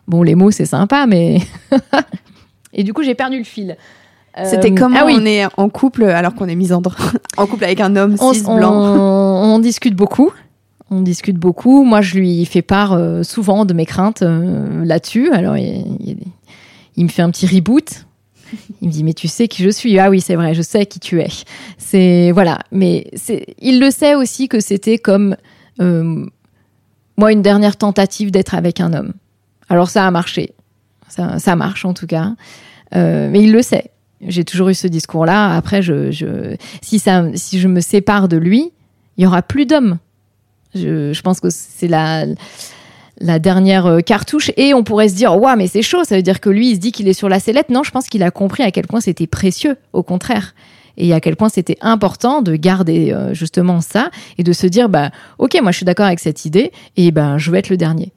bon, les mots c'est sympa, mais (laughs) et du coup j'ai perdu le fil. C'était comment ah oui. on est en couple alors qu'on est misandre? (laughs) En couple avec un homme on, cis on- blanc. on discute beaucoup. On discute beaucoup. Moi, je lui fais part euh, souvent de mes craintes euh, là-dessus. Alors, il, il- me fait un petit reboot. Il me dit mais tu sais qui je suis ah oui c'est vrai je sais qui tu es c'est voilà mais il le sait aussi que c'était comme euh, moi une dernière tentative d'être avec un homme alors ça a marché ça, marche en tout cas mais il le sait J'ai toujours eu ce discours-là. Après, je, je, si, ça, si je me sépare de lui, il y aura plus d'hommes. Je, je pense que c'est la, la dernière euh, cartouche. Et on pourrait se dire, waouh, mais c'est chaud. Ça veut dire que lui, il se dit qu'il est sur la sellette. Non, je pense qu'il a compris à quel point c'était précieux. Au contraire et à quel point c'était important de garder euh, justement ça et de se dire bah ok moi je suis d'accord avec cette idée et ben je vais être le dernier.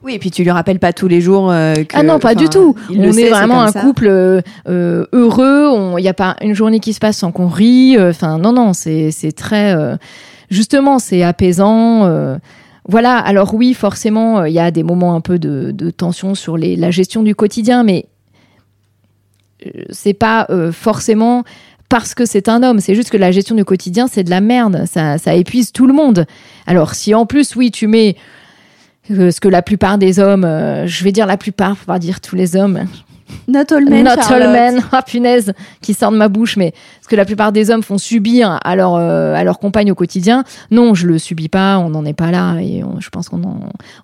Oui, et puis tu lui rappelles pas tous les jours euh, que. Ah non, pas du tout. On est vraiment un couple euh, heureux. Il n'y a pas une journée qui se passe sans qu'on rit. Enfin, non, non, c'est très. Justement, c'est apaisant. voilà. Alors oui, forcément, il y a des moments un peu de, de tension sur les, la gestion du quotidien, mais c'est pas forcément parce que c'est un homme. C'est juste que la gestion du quotidien, c'est de la merde. Ça, ça épuise tout le monde. Alors, si en plus, oui, tu mets euh, ce que la plupart des hommes, euh, je vais dire la plupart, faut pas dire tous les hommes, Not all men. Not all men. Ah, punaise, qui sort de ma bouche. Mais ce que la plupart des hommes font subir à leur, euh, à leur compagne au quotidien, non, je le subis pas. On n'en est pas là. Et je pense qu'on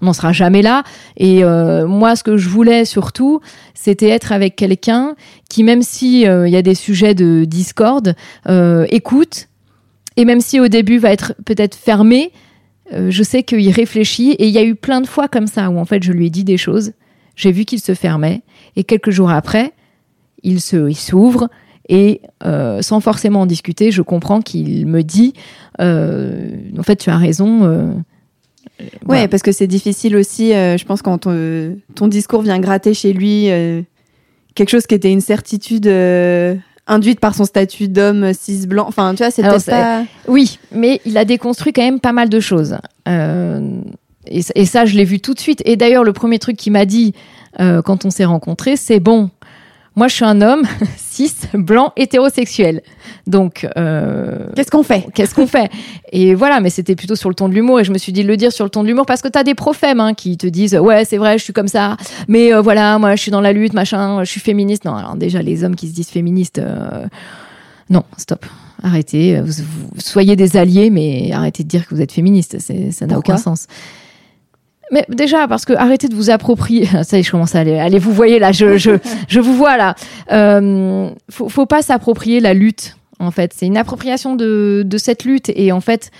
n'en sera jamais là. Et euh, moi, ce que je voulais surtout, c'était être avec quelqu'un qui, même si euh, il y a des sujets de discorde, écoute. Et même si au début va être peut-être fermé, je sais qu'il réfléchit. Et il y a eu plein de fois comme ça où en fait je lui ai dit des choses j'ai vu qu'il se fermait et quelques jours après, il se, il s'ouvre et euh, sans forcément en discuter, je comprends qu'il me dit, euh, en fait, tu as raison. Euh, ouais, parce que c'est difficile aussi. je pense quand ton, ton, discours vient gratter chez lui quelque chose qui était une certitude induite par son statut d'homme cis blanc. Enfin, tu vois, c'était pas. Oui, mais il a déconstruit quand même pas mal de choses. Et, et, ça, je l'ai vu tout de suite. Et d'ailleurs, le premier truc qu'il m'a dit euh, quand on s'est rencontrés, c'est bon. Moi, je suis un homme (laughs) cis, blanc, hétérosexuel. Donc, euh, qu'est-ce qu'on fait? Qu'est-ce qu'on fait? Et voilà, mais c'était plutôt sur le ton de l'humour. Et je me suis dit de le dire sur le ton de l'humour parce que t'as des prophèmes hein, qui te disent ouais, c'est vrai, je suis comme ça, mais euh, voilà, moi, je suis dans la lutte, machin, je suis féministe. Non, alors déjà, les hommes qui se disent féministes, euh, non, stop. Arrêtez, vous, soyez des alliés, mais arrêtez de dire que vous êtes féministe, ça n'a aucun sens. Mais déjà, parce que arrêtez de vous approprier. (laughs) Ça y est, je commence à aller. Allez, vous voyez là, je, je, (laughs) je vous vois là. Euh, faut, faut pas s'approprier la lutte, en fait. C'est une appropriation de, de cette lutte. Et en fait,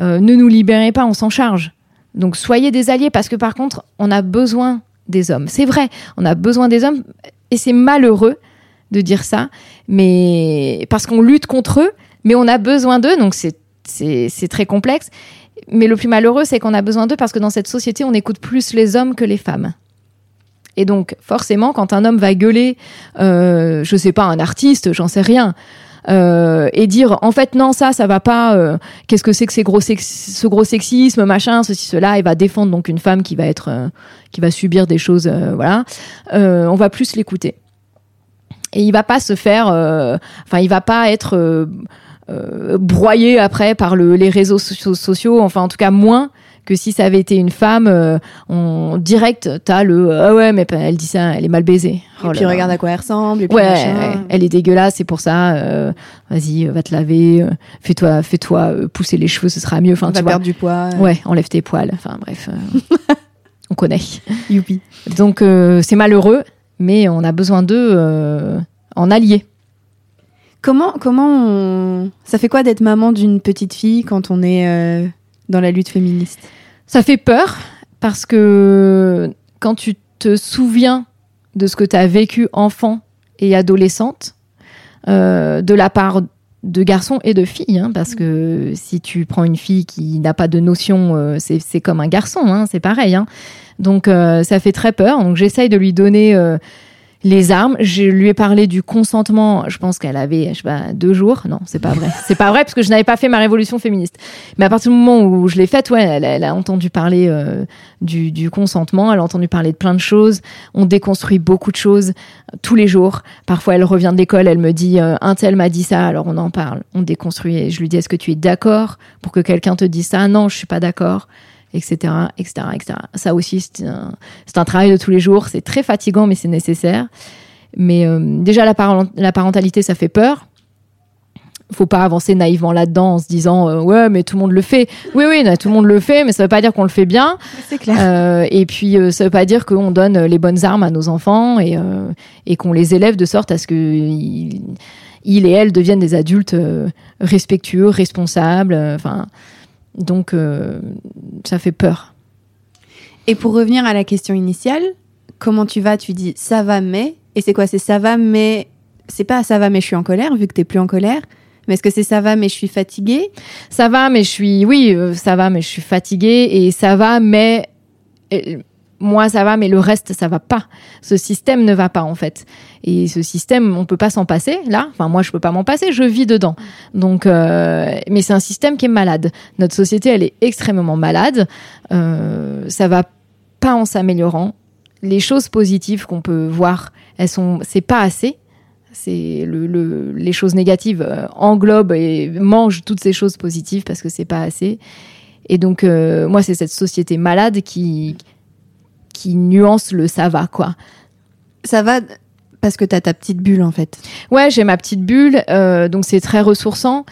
euh, ne nous libérez pas, on s'en charge. Donc soyez des alliés, parce que par contre, on a besoin des hommes. C'est vrai, on a besoin des hommes. Et c'est malheureux de dire ça, mais parce qu'on lutte contre eux, mais on a besoin d'eux, donc c'est c'est très complexe mais le plus malheureux, c'est qu'on a besoin d'eux parce que dans cette société, on écoute plus les hommes que les femmes. Et donc, forcément, quand un homme va gueuler, euh, je sais pas, un artiste, j'en sais rien, euh, et dire en fait non ça ça va pas euh, qu'est-ce que c'est que ce gros sexisme machin ceci cela il va défendre donc une femme qui va être euh, qui va subir des choses voilà on va plus l'écouter et il va pas se faire enfin il va pas être euh, broyé après par le, les réseaux sociaux, enfin en tout cas moins que si ça avait été une femme euh, en direct t'as le ah ouais mais elle dit ça elle est mal baisée. Et oh puis regarde à quoi elle ressemble et puis ouais elle est dégueulasse c'est pour ça euh, vas-y va te laver fais-toi fais-toi pousser les cheveux ce sera mieux enfin tu perdre du poids ouais. Enlève tes poils enfin bref (laughs) on connaît. Youpi. Donc c'est malheureux mais on a besoin d'eux en alliés Comment, comment ça fait quoi d'être maman d'une petite fille quand on est euh, dans la lutte féministe? Ça fait peur parce que quand tu te souviens de ce que tu as vécu enfant et adolescente, euh, de la part de garçons et de filles, hein, parce que si tu prends une fille qui n'a pas de notion, euh, c'est comme un garçon, hein, c'est pareil. Hein. Donc ça fait très peur. Donc j'essaye de lui donner les armes. Je lui ai parlé du consentement. Je pense qu'elle avait, je sais pas, deux jours. Non, c'est pas vrai. C'est pas vrai parce que je n'avais pas fait ma révolution féministe. Mais à partir du moment où je l'ai faite, ouais, elle, a entendu parler euh, du, consentement. Elle a entendu parler de plein de choses. On déconstruit beaucoup de choses tous les jours. Parfois, elle revient de l'école, elle me dit euh, un tel m'a dit ça, alors on en parle. On déconstruit. Et je lui dis est-ce que tu es d'accord pour que quelqu'un te dise ça? Non, je suis pas d'accord etc., etc., etc. Ça aussi, c'est un, un, travail de tous les jours. C'est très fatigant, mais c'est nécessaire. Mais euh, déjà, la, la, parentalité, ça fait peur. faut pas avancer naïvement là-dedans en se disant euh, ouais mais tout le monde le fait oui oui tout le monde le fait mais ça veut pas dire qu'on le fait bien c'est clair Euh, et puis ça veut pas dire qu'on donne les bonnes armes à nos enfants et, et qu'on les élève de sorte à ce que ils, ils et elles deviennent des adultes respectueux responsables enfin donc euh, ça fait peur Et pour revenir à la question initiale, comment tu vas? Tu dis ça va mais. Et c'est quoi? C'est ça va mais. C'est pas ça va mais je suis en colère vu que t'es plus en colère. Mais est-ce que c'est ça va mais je suis fatiguée? Ça va mais je suis oui euh, ça va mais je suis fatiguée et ça va mais euh, moi ça va mais le reste ça va pas. Ce système ne va pas en fait. Et ce système on peut pas s'en passer là. Enfin moi je peux pas m'en passer je vis dedans. Donc euh, mais c'est un système qui est malade. Notre société elle est extrêmement malade. Euh, ça va pas en s'améliorant. Les choses positives qu'on peut voir elles sont c'est pas assez. Les choses négatives euh, englobent et mangent toutes ces choses positives parce que c'est pas assez. Et donc euh, moi c'est cette société malade qui qui nuance le ça va quoi. Ça va parce que t'as ta petite bulle en fait. Ouais j'ai ma petite bulle euh, donc c'est très ressourçant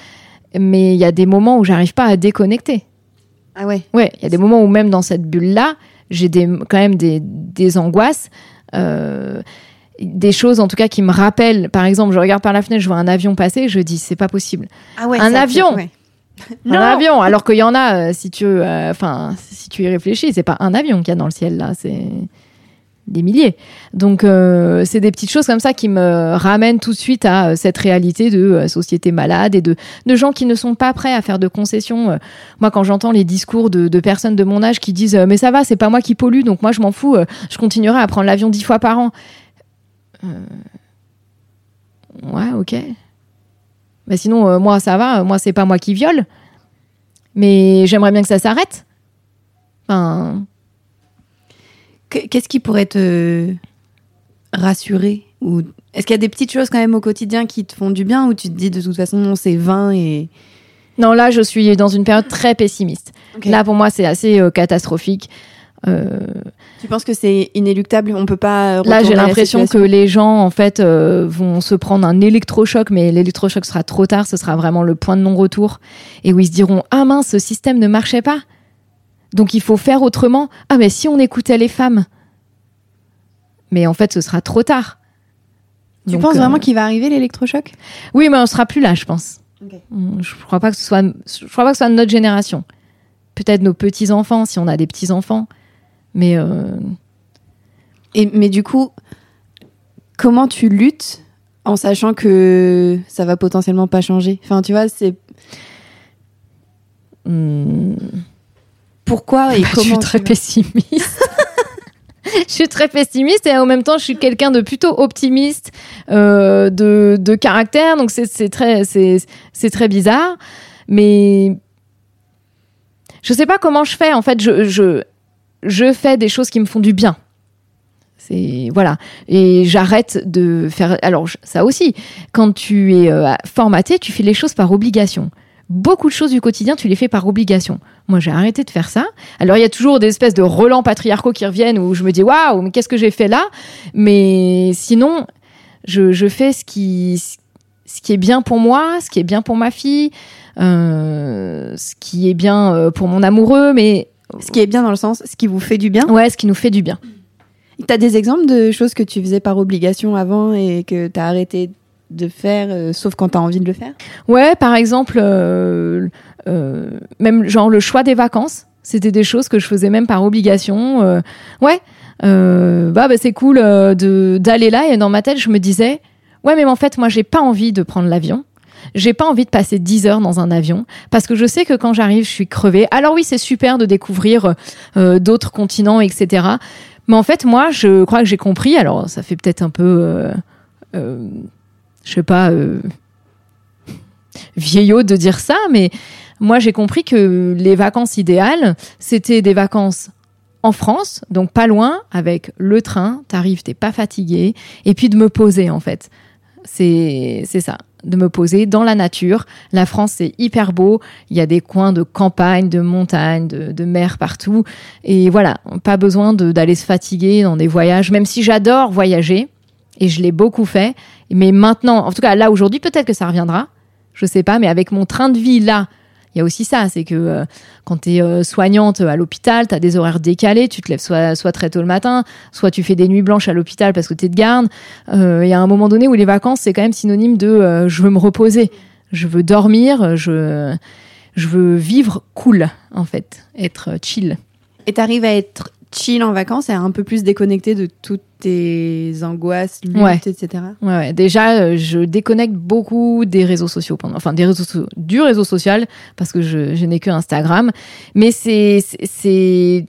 mais il y a des moments où j'arrive pas à déconnecter. Ah ouais. Ouais il y a des moments où même dans cette bulle là j'ai des quand même des, des angoisses. euh, des choses en tout cas qui me rappellent par exemple je regarde par la fenêtre je vois un avion passer je dis c'est pas possible Ah ouais. Un avion ouais. Un avion alors qu'il y en a euh, si tu euh, si tu y réfléchis c'est pas un avion qu'il y a dans le ciel là c'est des milliers. Donc euh, c'est des petites choses comme ça qui me ramènent tout de suite à cette réalité de société malade et de de gens qui ne sont pas prêts à faire de concessions moi quand j'entends les discours de, de personnes de mon âge qui disent mais ça va c'est pas moi qui pollue donc moi je m'en fous je continuerai à prendre l'avion dix fois par an Euh, ouais ok mais sinon, euh, moi, ça va. Moi, c'est pas moi qui viole. Mais j'aimerais bien que ça s'arrête. Enfin, Que- Qu'est-ce qui pourrait te rassurer ou est-ce qu'il y a des petites choses quand même au quotidien qui te font du bien ou tu te dis de toute façon non, c'est vain et non, là, je suis dans une période très pessimiste. Là, pour moi, c'est assez euh, catastrophique. Euh, tu penses que c'est inéluctable? On peut pas là, j'ai l'impression que les gens, en fait, euh, vont se prendre un électrochoc, mais l'électrochoc sera trop tard. Ce sera vraiment le point de non-retour. Et où ils se diront Ah mince, ce système ne marchait pas. Donc, il faut faire autrement. Ah, mais si on écoutait les femmes. Mais en fait, ce sera trop tard. tu Donc, penses euh, vraiment qu'il va arriver l'électrochoc? Oui, mais on sera plus là, je pense. Ok. Mm, Je crois pas que ce soit, je crois pas que ce soit notre génération. Peut-être nos petits enfants, si on a des petits enfants. Mais euh, Et, mais du coup, comment tu luttes en sachant que ça va potentiellement pas changer? Enfin, tu vois, c'est mm, pourquoi et (laughs) je comment suis très pessimiste. (laughs) je suis très pessimiste et en même temps, je suis quelqu'un de plutôt optimiste euh, de, de caractère. Donc c'est très c'est très bizarre, mais je sais pas comment je fais. En fait, je je je fais des choses qui me font du bien. C'est voilà et j'arrête de faire. Alors ça aussi, quand tu es euh, formaté, tu fais les choses par obligation. Beaucoup de choses du quotidien, tu les fais par obligation. Moi, j'ai arrêté de faire ça. Alors, il y a toujours des espèces de relents patriarcaux qui reviennent où je me dis waouh, mais qu'est-ce que j'ai fait là? Mais sinon, je, fais ce qui, ce qui est bien pour moi, ce qui est bien pour ma fille, euh, ce qui est bien euh, pour mon amoureux, mais Ce qui est bien dans le sens, ce qui vous fait du bien. ouais, ce qui nous fait du bien. T'as des exemples de choses que tu faisais par obligation avant et que t'as arrêté de faire, euh, sauf quand t'as envie de le faire? Ouais, par exemple, euh, euh, même genre le choix des vacances, c'était des choses que je faisais même par obligation. ouais, bah, bah, c'est cool de d'aller là et dans ma tête je me disais, ouais mais en fait moi j'ai pas envie de prendre l'avion. J'ai pas envie de passer 10 heures dans un avion parce que je sais que quand j'arrive, je suis crevée. Alors oui, c'est super de découvrir euh, d'autres continents, etc. Mais en fait, moi, je crois que j'ai compris. Alors, ça fait peut-être un peu, euh, euh, je sais pas, euh, vieillot de dire ça, mais moi, j'ai compris que les vacances idéales, c'était des vacances en France, donc pas loin, avec le train, t'arrives, t'es pas fatigué, et puis de me poser, en fait. C'est c'est ça, de me poser dans la nature. La France, c'est hyper beau. Il y a des coins de campagne, de montagne, de, de mer partout. Et voilà, pas besoin d'aller se fatiguer dans des voyages, même si j'adore voyager, et je l'ai beaucoup fait. Mais maintenant, en tout cas là aujourd'hui, peut-être que ça reviendra. Je sais pas, mais avec mon train de vie là, il y a aussi ça, c'est que euh, quand tu es euh, soignante à l'hôpital, tu as des horaires décalés, tu te lèves soit, soit très tôt le matin, soit tu fais des nuits blanches à l'hôpital parce que tu es de garde. Il y a un moment donné où les vacances, c'est quand même synonyme de je veux me reposer, je veux dormir, je, je veux vivre cool, en fait, être chill. Et tu arrives à être chill en vacances et un peu plus déconnecté de toutes tes angoisses, luttes, etc. Ouais, déjà, euh, je déconnecte beaucoup des réseaux sociaux, pendant, enfin des réseaux du réseau social, parce que je, je n'ai que Instagram. Mais c'est, c'est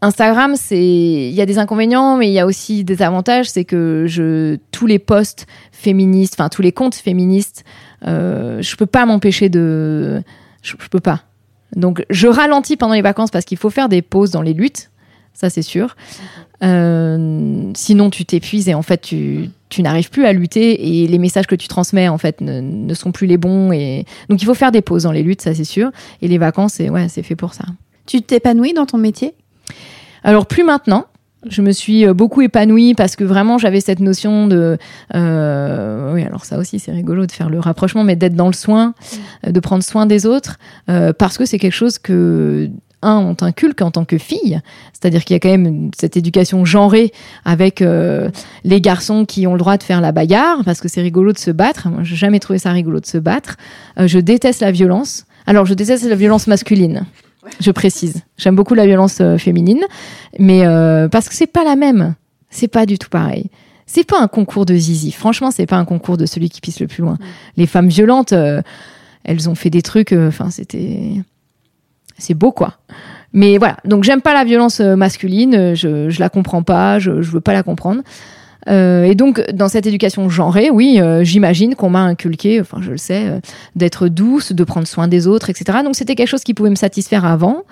Instagram, c'est, il y a des inconvénients, mais il y a aussi des avantages. C'est que je, tous les posts féministes, enfin tous les comptes féministes, euh, je peux pas m'empêcher de, je, je peux pas. Donc je ralentis pendant les vacances parce qu'il faut faire des pauses dans les luttes ça c'est sûr. Euh, sinon, tu t'épuises et en fait, tu, tu n'arrives plus à lutter et les messages que tu transmets en fait ne, ne, sont plus les bons. Et donc, il faut faire des pauses dans les luttes, ça c'est sûr. Et les vacances, c'est ouais, c'est fait pour ça. Tu t'épanouis dans ton métier? Alors plus maintenant. Je me suis euh, beaucoup épanouie parce que vraiment j'avais cette notion de euh, oui alors ça aussi c'est rigolo de faire le rapprochement mais d'être dans le soin de prendre soin des autres euh, parce que c'est quelque chose que un, on t'inculque en tant que fille, c'est-à-dire qu'il y a quand même cette éducation genrée avec euh, les garçons qui ont le droit de faire la bagarre, parce que c'est rigolo de se battre. Moi, j'ai jamais trouvé ça rigolo de se battre. Euh, je déteste la violence. Alors, je déteste la violence masculine. Je précise. J'aime beaucoup la violence euh, féminine, mais parce que c'est pas la même. C'est pas du tout pareil. C'est pas un concours de zizi. Franchement, c'est pas un concours de celui qui pisse le plus loin. Les femmes violentes, elles ont fait des trucs. Enfin, c'était c'est beau quoi. Mais voilà, donc j'aime pas la violence euh, masculine, je, la comprends pas, je, veux pas la comprendre. Euh, et donc, dans cette éducation genrée, oui, euh, j'imagine qu'on m'a inculqué, enfin, je le sais, d'être douce, de prendre soin des autres, etc. Donc, c'était quelque chose qui pouvait me satisfaire avant.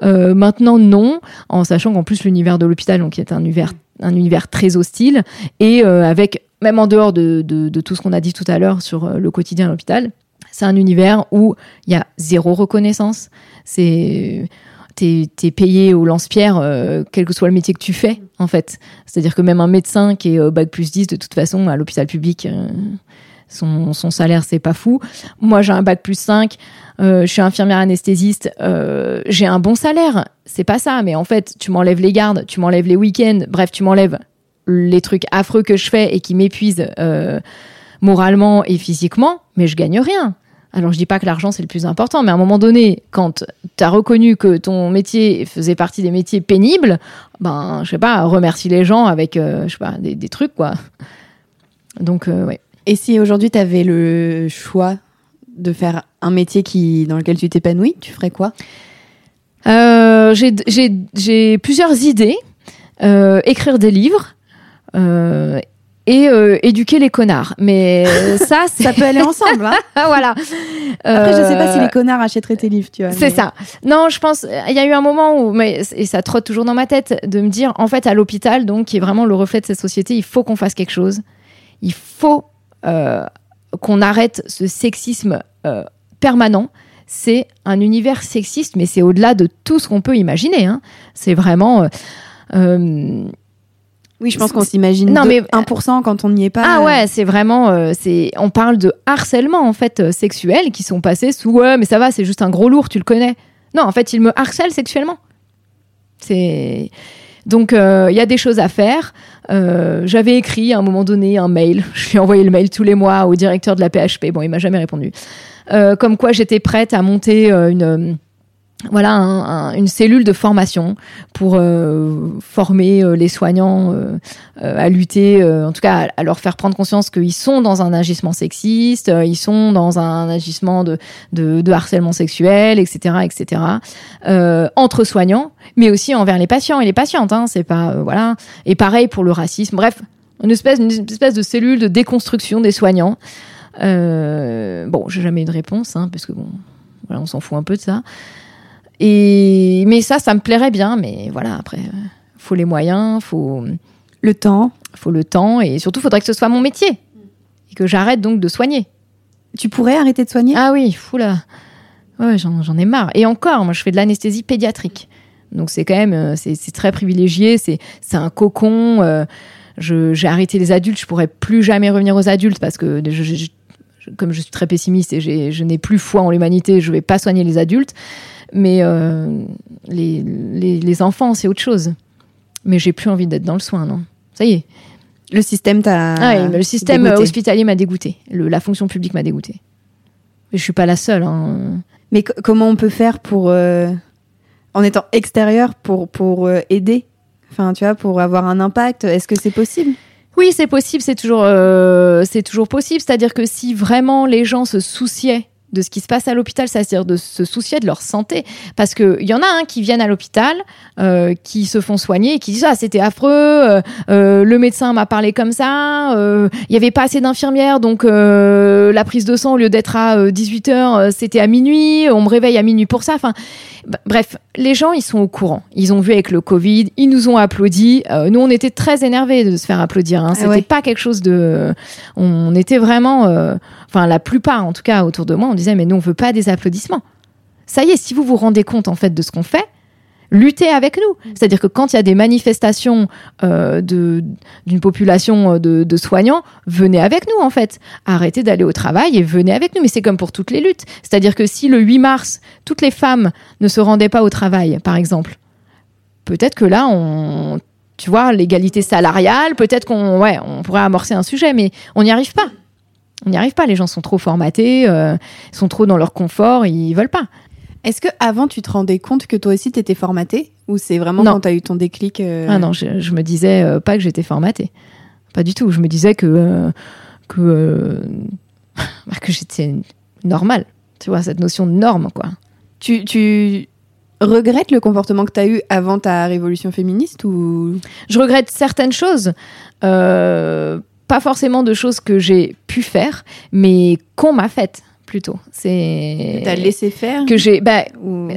maintenant, non, en sachant qu'en plus, l'univers de l'hôpital, donc, qui est un univers, un univers très hostile, et avec, même en dehors de, de, de tout ce qu'on a dit tout à l'heure sur le quotidien à l'hôpital, c'est un univers où il y a zéro reconnaissance. C'est t'es es payé au lance-pierre, euh, quel que soit le métier que tu fais, en fait. C'est-à-dire que même un médecin qui est bac plus 10, de toute façon, à l'hôpital public, euh, son, son, salaire, c'est pas fou. Moi, j'ai un bac plus 5, euh, je suis infirmière anesthésiste, j'ai un bon salaire. C'est pas ça, mais en fait, tu m'enlèves les gardes, tu m'enlèves les week-ends, bref, tu m'enlèves les trucs affreux que je fais et qui m'épuisent moralement et physiquement, mais je gagne rien. Alors je dis pas que l'argent c'est le plus important, mais à un moment donné, quand tu as reconnu que ton métier faisait partie des métiers pénibles, ben je sais pas, remercie les gens avec euh, je sais pas des, trucs quoi. Donc euh, ouais. Et si aujourd'hui tu avais le choix de faire un métier qui dans lequel tu t'épanouis, tu ferais quoi? Euh, J'ai plusieurs idées. écrire des livres et euh, éduquer les connards. Mais (laughs) ça, ça peut aller ensemble. Hein (laughs) voilà. Après, je sais pas si les euh, connards achèteraient tes livres, tu vois. C'est ça. Non, je pense. Il y a eu un moment où, mais et ça trotte toujours dans ma tête, de me dire, en fait, à l'hôpital, donc qui est vraiment le reflet de cette société, il faut qu'on fasse quelque chose. Il faut euh, qu'on arrête ce sexisme permanent c'est un univers sexiste, mais c'est au-delà de tout ce qu'on peut imaginer. Hein. C'est vraiment. Euh, oui, je pense qu'on s'imagine non, mais 1% quand on n'y est pas. Ah ouais, c'est vraiment, euh, c'est, on parle de harcèlement en fait euh, sexuel qui sont passés sous ouais, mais ça va, c'est juste un gros lourd, tu le connais. Non, en fait, il me harcèle sexuellement. C'est donc euh, il y a des choses à faire. J'avais écrit à un moment donné un mail. (laughs) Je lui ai envoyé le mail tous les mois au directeur de la PHP. Bon, il m'a jamais répondu. comme quoi j'étais prête à monter une voilà une cellule de formation pour euh, former euh, les soignants euh, à lutter, en tout cas à, leur faire prendre conscience qu'ils sont dans un agissement sexiste, ils sont dans un agissement de, harcèlement sexuel, etc., etc. entre soignants, mais aussi envers les patients et les patientes. Hein, c'est pas voilà. Et pareil pour le racisme. Bref, une espèce, une de cellule de déconstruction des soignants. bon, j'ai jamais eu de réponse, hein, parce que on s'en fout un peu de ça. Et mais ça, ça me plairait bien, mais voilà, après, euh, faut les moyens, faut le temps, faut le temps, et surtout, faudrait que ce soit mon métier et que j'arrête donc de soigner. Tu pourrais arrêter de soigner? Ah oui, fou là. Ouais, j'en ai marre. Et encore, moi, je fais de l'anesthésie pédiatrique. Donc c'est quand même, euh, c'est très privilégié, c'est un cocon. Euh, j'ai arrêté les adultes, je pourrais plus jamais revenir aux adultes parce que je, comme je suis très pessimiste et je n'ai plus foi en l'humanité, je vais pas soigner les adultes. Mais euh, les, les, les enfants, c'est autre chose. Mais j'ai plus envie d'être dans le soin, non. Ça y est. Le système t'a. Ah oui, le système dégoûté. euh, hospitalier m'a dégoûté. Le- la fonction publique m'a dégoûté. Je suis pas la seule. hein. Mais co- comment on peut faire pour, euh, en étant extérieur, pour, pour euh, aider? Enfin, tu vois, pour avoir un impact, est-ce que c'est possible? Oui, c'est possible, c'est toujours, euh, c'est toujours possible. C'est-à-dire que si vraiment les gens se souciaient de ce qui se passe à l'hôpital, c'est-à-dire de se soucier de leur santé. Parce qu'il y en a un qui viennent à l'hôpital, euh, qui se font soigner et qui disent Ah, c'était affreux, euh, euh, le médecin m'a parlé comme ça, il n'y avait pas assez d'infirmières, donc la prise de sang, au lieu d'être à 18h, c'était à minuit, on me réveille à minuit pour ça. Enfin, bref, les gens, ils sont au courant. Ils ont vu avec le Covid, ils nous ont applaudi. Nous, on était très énervés de se faire applaudir. Hein. Ah C'était ouais. pas quelque chose de. On était vraiment. Enfin, la plupart, en tout cas, autour de moi, on disait mais nous, on veut pas des applaudissements. Ça y est, si vous vous rendez compte en fait de ce qu'on fait, luttez avec nous. C'est-à-dire que quand il y a des manifestations euh, de d'une population euh, de, de soignants, venez avec nous en fait. Arrêtez d'aller au travail et venez avec nous. Mais c'est comme pour toutes les luttes. C'est-à-dire que si le 8 mars, toutes les femmes ne se rendaient pas au travail, par exemple, peut-être que là, on, tu vois, l'égalité salariale, peut-être qu'on, ouais, on pourrait amorcer un sujet, mais on n'y arrive pas. On n'y arrive pas. Les gens sont trop formatés, euh, sont trop dans leur confort, ils veulent pas. Est-ce que avant tu te rendais compte que toi aussi t'étais formatée Ou c'est vraiment Non. quand t'as eu ton déclic euh, Ah non, je, je me disais euh, pas que j'étais formatée. Pas du tout. Je me disais que, que, (laughs) bah, que j'étais normale. Tu vois, cette notion de norme, quoi. tu, tu regrettes le comportement que t'as eu avant ta révolution féministe ou? Je regrette certaines choses. euh, pas forcément de choses que j'ai pu faire, mais qu'on m'a faites plutôt. C'est t'as laissé faire que j'ai bah, ou...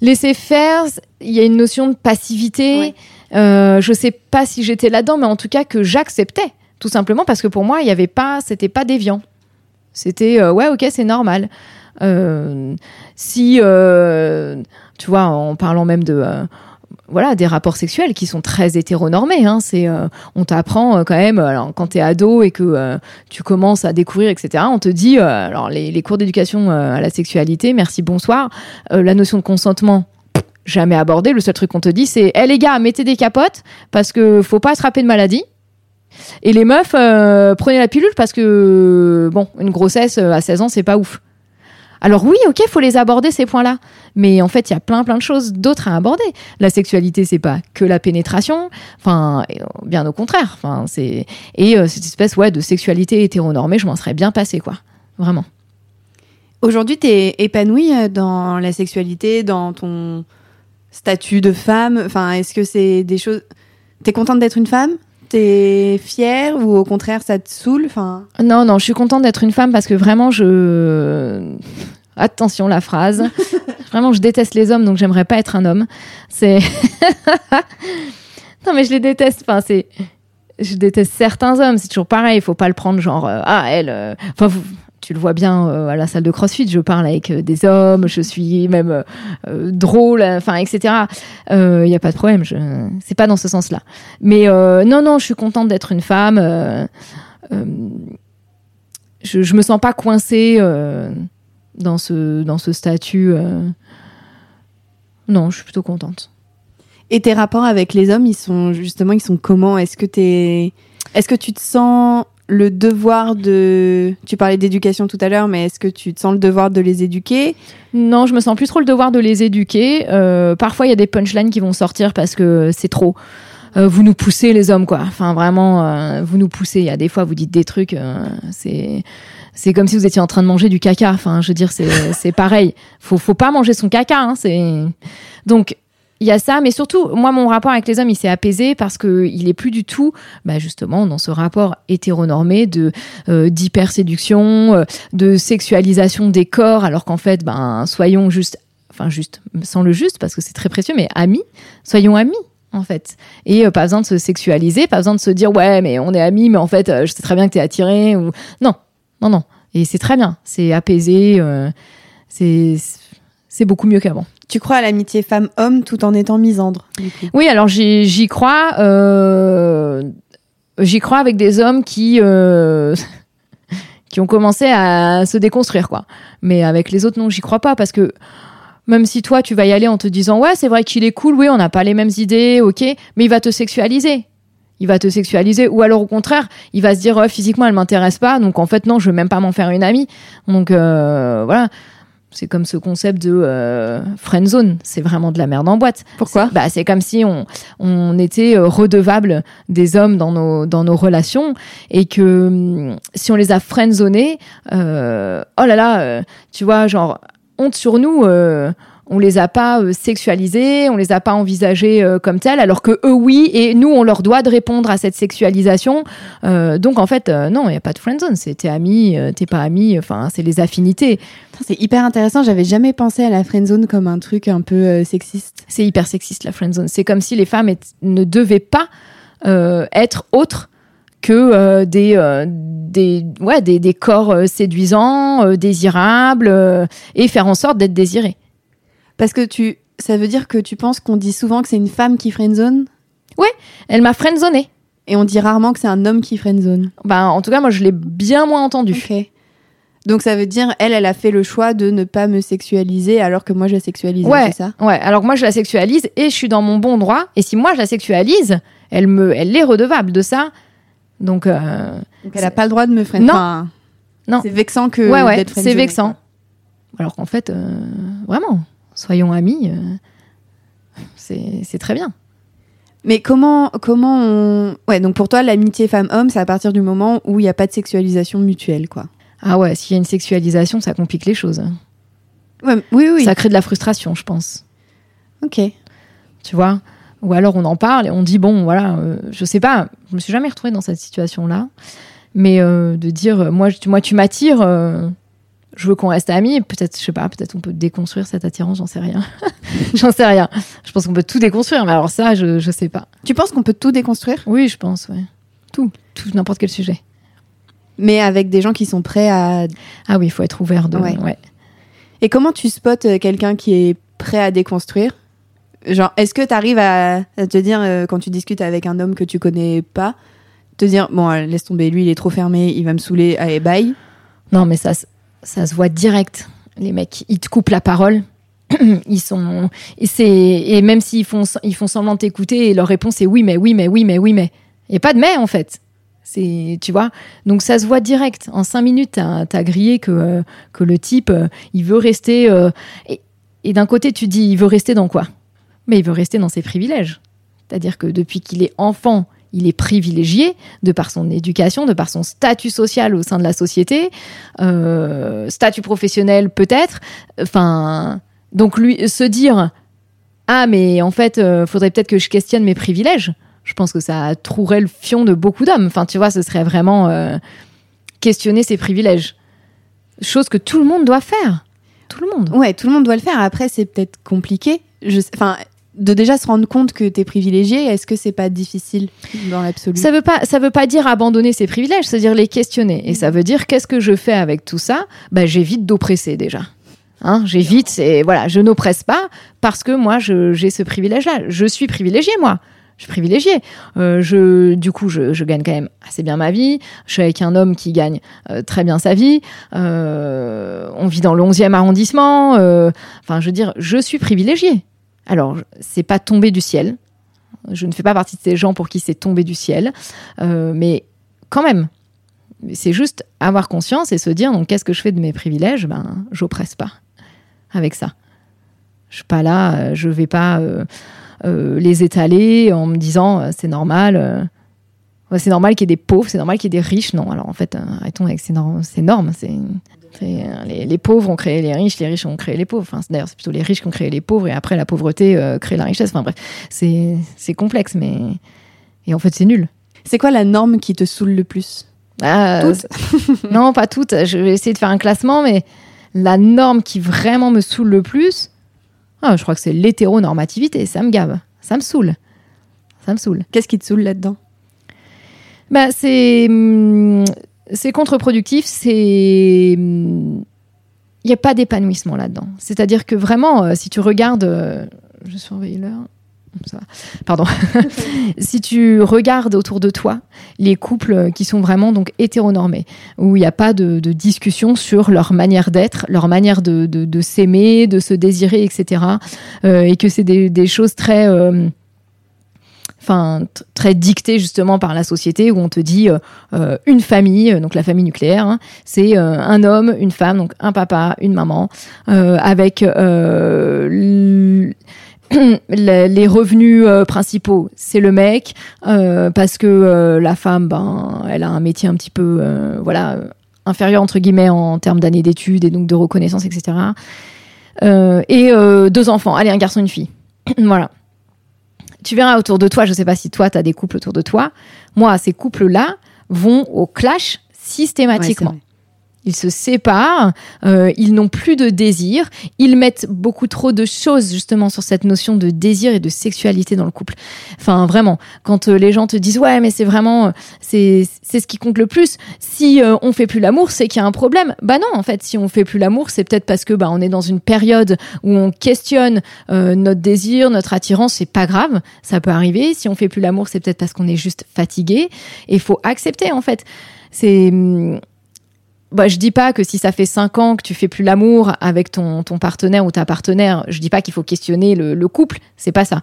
laisser faire. Il y a une notion de passivité. Ouais. Euh, je sais pas si j'étais là-dedans, mais en tout cas que j'acceptais, tout simplement parce que pour moi, il y avait pas, c'était pas déviant. C'était euh, ouais, ok, c'est normal. Euh, si tu vois, en parlant même de voilà des rapports sexuels qui sont très hétéronormés, hein, c'est euh, on t'apprend euh, quand même. Alors quand t'es ado et que euh, tu commences à découvrir, etc. On te dit euh, alors les, cours d'éducation euh, à la sexualité, merci, bonsoir. Euh, la notion de consentement jamais abordé. Le seul truc qu'on te dit, c'est Eh les gars, mettez des capotes parce que faut pas attraper de maladie. Et les meufs, euh, prenez la pilule parce que, bon, une grossesse euh, à 16 ans, c'est pas ouf. Alors oui, ok, faut les aborder ces points-là, mais en fait, il y a plein plein de choses d'autres à aborder. La sexualité, c'est pas que la pénétration, enfin, euh, bien au contraire. Enfin, c'est et euh, cette espèce ouais de sexualité hétéronormée, je m'en serais bien passé quoi, vraiment. Aujourd'hui, t'es épanouie euh, dans la sexualité, dans ton statut de femme? Enfin, est-ce que c'est des choses T'es contente d'être une femme? T'es fière ou au contraire ça te saoule Enfin, Non, non, je suis contente d'être une femme parce que vraiment, je. (laughs) Attention la phrase. (laughs) vraiment, je déteste les hommes, donc j'aimerais pas être un homme. C'est. (laughs) non, mais je les déteste. Enfin, c'est. Je déteste certains hommes. C'est toujours pareil. Il faut pas le prendre genre euh, ah elle. euh, Enfin, vous- tu le vois bien euh, à la salle de CrossFit. Je parle avec euh, des hommes. Je suis même euh, drôle. Enfin, etc. Il y a pas de problème. Je. C'est pas dans ce sens-là. Mais non, non, je suis contente d'être une femme. je, je me sens pas coincée dans ce dans ce statut. Non, je suis plutôt contente. et tes rapports avec les hommes, ils sont justement, ils sont comment? Est-ce que t'es, est-ce que tu te sens le devoir de, tu parlais d'éducation tout à l'heure, mais est-ce que tu te sens le devoir de les éduquer? Non, je me sens plus trop le devoir de les éduquer. Euh, parfois, il y a des punchlines qui vont sortir parce que c'est trop. Euh, vous nous poussez les hommes quoi. Enfin vraiment, euh, vous nous poussez. Il y a des fois vous dites des trucs. euh, c'est c'est comme si vous étiez en train de manger du caca. Enfin, je veux dire, c'est (laughs) c'est pareil. Faut faut pas manger son caca. Hein, c'est donc il y a ça, mais surtout, moi, mon rapport avec les hommes, il s'est apaisé parce que il est plus du tout, bah, justement, dans ce rapport hétéronormé de euh, d'hyperséduction, euh, de sexualisation des corps, alors qu'en fait, ben, soyons juste, enfin juste, sans le juste parce que c'est très précieux, mais amis, soyons amis. En fait, et euh, pas besoin de se sexualiser, pas besoin de se dire ouais, mais on est amis, mais en fait, euh, je sais très bien que t'es attiré ou non, non, non. Et c'est très bien, c'est apaisé, euh, c'est c'est beaucoup mieux qu'avant. Tu crois à l'amitié femme-homme tout en étant misandre Oui, alors j'y crois. euh, j'y crois avec des hommes qui euh, (laughs) qui ont commencé à se déconstruire, quoi. Mais avec les autres, non, j'y crois pas parce que même si toi, tu vas y aller en te disant, ouais, c'est vrai qu'il est cool, oui, on n'a pas les mêmes idées, ok, mais il va te sexualiser. Il va te sexualiser, ou alors au contraire, il va se dire, physiquement, elle m'intéresse pas, donc en fait, non, je veux même pas m'en faire une amie. Donc euh, voilà. C'est comme ce concept de euh, friend zone. C'est vraiment de la merde en boîte. Pourquoi bah, C'est comme si on, on était euh, redevable des hommes dans nos, dans nos relations et que hum, si on les a friendzonés, euh, oh là là, euh, tu vois, genre, honte sur nous. On les a pas euh, sexualisés, on les a pas envisagés euh, comme tels, alors que eux oui, et nous on leur doit de répondre à cette sexualisation. Euh, donc en fait, non, il y a pas de friendzone. C'est t'es ami, t'es pas ami. Enfin, c'est les affinités. C'est hyper intéressant. J'avais jamais pensé à la friendzone comme un truc un peu sexiste. C'est hyper sexiste la friendzone. C'est comme si les femmes ne devaient pas être autres que euh, des, euh, des, ouais, des, des corps euh, séduisants, désirables, et faire en sorte d'être désirées. Parce que tu, ça veut dire que tu penses qu'on dit souvent que c'est une femme qui friendzone? Elle m'a friendzoné. et on dit rarement que c'est un homme qui friendzone. Ben, en tout cas, moi, je l'ai bien moins entendu. Ok. Donc ça veut dire, elle, elle a fait le choix de ne pas me sexualiser alors que moi je la sexualisais, Ouais. c'est ça? Ouais, alors que moi, je la sexualise et je suis dans mon bon droit. Et si moi, je la sexualise, elle, me, elle est redevable de ça. Donc, euh, Donc elle a pas le droit de me friendzone. Non. Enfin, Non. C'est vexant que ouais, ouais, c'est friendzonée, vexant. Alors qu'en fait, euh, vraiment, soyons amis, euh, c'est très bien. Mais comment, comment on. Ouais, donc pour toi, l'amitié femme-homme, c'est à partir du moment où il n'y a pas de sexualisation mutuelle, quoi. Ah ouais, s'il y a une sexualisation, ça complique les choses. Ouais, oui, oui. Ça crée de la frustration, je pense. Ok. Tu vois? Ou alors on en parle et on dit, bon, voilà, euh, je sais pas, je me suis jamais retrouvée dans cette situation-là. Mais euh, de dire, euh, moi, je- moi tu m'attires, euh, je veux qu'on reste amis, peut-être, je sais pas, peut-être on peut déconstruire cette attirance, j'en sais rien. (laughs) j'en sais rien. Je pense qu'on peut tout déconstruire, mais alors ça, je, je sais pas. Tu penses qu'on peut tout déconstruire, Oui, je pense, ouais. Tout, tout, n'importe quel sujet. mais avec des gens qui sont prêts à. Ah oui, il faut être ouvert de. Ouais. ouais. Et comment tu spots euh, quelqu'un qui est prêt à déconstruire? Genre, est-ce que tu arrives à, à te dire, euh, quand tu discutes avec un homme que tu connais pas, te dire, bon, euh, laisse tomber, lui, il est trop fermé, il va me saouler, allez, bye? Non, mais ça, ça se voit direct. Les mecs, ils te coupent la parole. (clears throat) Ils sont, et c'est, et même s'ils font, ils font semblant de t'écouter, et leur réponse est oui, mais oui, mais oui, mais oui, mais. Il n'y a pas de mais, en fait. C'est, tu vois. Donc ça se voit direct. En cinq minutes, t'as, as grillé que, euh, que le type, euh, il veut rester, euh, et, et d'un côté, tu dis, il veut rester dans quoi? Mais il veut rester dans ses privilèges. C'est-à-dire que depuis qu'il est enfant, il est privilégié de par son éducation, de par son statut social au sein de la société, euh, statut professionnel peut-être. Enfin, donc lui se dire ah mais en fait euh, faudrait peut-être que je questionne mes privilèges. Je pense que ça trouerait le fion de beaucoup d'hommes. Enfin tu vois, ce serait vraiment euh, questionner ses privilèges, chose que tout le monde doit faire. Tout le monde. Ouais, tout le monde doit le faire. Après, c'est peut-être compliqué. Enfin, de déjà se rendre compte que t'es privilégié, est-ce que c'est pas difficile dans l'absolu? Ça veut pas, ça veut pas dire abandonner ses privilèges, c'est-à-dire les questionner. Et ça veut dire qu'est-ce que je fais avec tout ça? Bah, j'évite d'oppresser déjà. Hein, j'évite, c'est voilà, je n'oppresse pas parce que moi j'ai ce privilège-là. Je suis privilégiée moi. Je suis privilégiée. Euh, je, du coup, je, je gagne quand même assez bien ma vie. Je suis avec un homme qui gagne euh, très bien sa vie. Euh, on vit dans le 11e arrondissement. Enfin, je veux dire, je suis privilégiée. Alors, c'est pas tombé du ciel. Je ne fais pas partie de ces gens pour qui c'est tombé du ciel. Euh, mais quand même, c'est juste avoir conscience et se dire donc qu'est-ce que je fais de mes privilèges? Ben, j'oppresse pas avec ça. Je suis pas là, euh, je vais pas euh, les étaler en me disant c'est normal. c'est normal qu'il y ait des pauvres, c'est normal qu'il y ait des riches. Non, alors en fait, arrêtons avec ces normes. Ces normes c'est, les, les pauvres ont créé les riches, les riches ont créé les pauvres. Enfin, d'ailleurs, c'est plutôt les riches qui ont créé les pauvres et après la pauvreté euh, crée la richesse. Enfin bref, c'est, complexe, mais et en fait c'est nul. C'est quoi la norme qui te saoule le plus? Ah, Toutes? C'est- (laughs) Non, pas toutes. Je vais essayer de faire un classement, mais la norme qui vraiment me saoule le plus, ah, je crois que c'est l'hétéronormativité. Ça me gave. Ça me saoule. Ça me saoule. Qu'est-ce qui te saoule là-dedans? Bah, c'est hum, c'est contre-productif. C'est il n'y a pas d'épanouissement là-dedans. C'est-à-dire que vraiment, euh, si tu regardes, euh, je surveille l'heure. ça va. Pardon. (laughs) si tu regardes autour de toi les couples qui sont vraiment donc hétéronormés, où il n'y a pas de, discussion sur leur manière d'être, leur manière de, s'aimer, de se désirer, etc. Euh, et que c'est des, choses très euh, très dictées justement par la société où on te dit euh, une famille, donc la famille nucléaire, hein, c'est un homme, une femme, donc un papa, une maman, avec les revenus euh, principaux, c'est le mec, euh, parce que euh, la femme, ben, elle a un métier un petit peu, voilà, inférieur entre guillemets en termes d'années d'études et donc de reconnaissance, etc. et deux enfants, allez, un garçon, une fille. (clears throat) voilà. Tu verras autour de toi, je sais pas si toi, tu as des couples autour de toi. Moi, ces couples-là vont au clash systématiquement. Ils se séparent, euh, ils n'ont plus de désir, ils mettent beaucoup trop de choses justement sur cette notion de désir et de sexualité dans le couple. Enfin, vraiment, quand euh, les gens te disent ouais, mais c'est vraiment, c'est c'est ce qui compte le plus. Si euh, on fait plus l'amour, c'est qu'il y a un problème. Bah non, en fait, si on fait plus l'amour, c'est peut-être parce que bah on est dans une période où on questionne notre désir, notre attirance. C'est pas grave, ça peut arriver. Si on fait plus l'amour, c'est peut-être parce qu'on est juste fatigué. Et faut accepter en fait. C'est hum, bah, je dis pas que si ça fait cinq ans que tu fais plus l'amour avec ton, ton partenaire ou ta partenaire, je dis pas qu'il faut questionner le, le couple, c'est pas ça.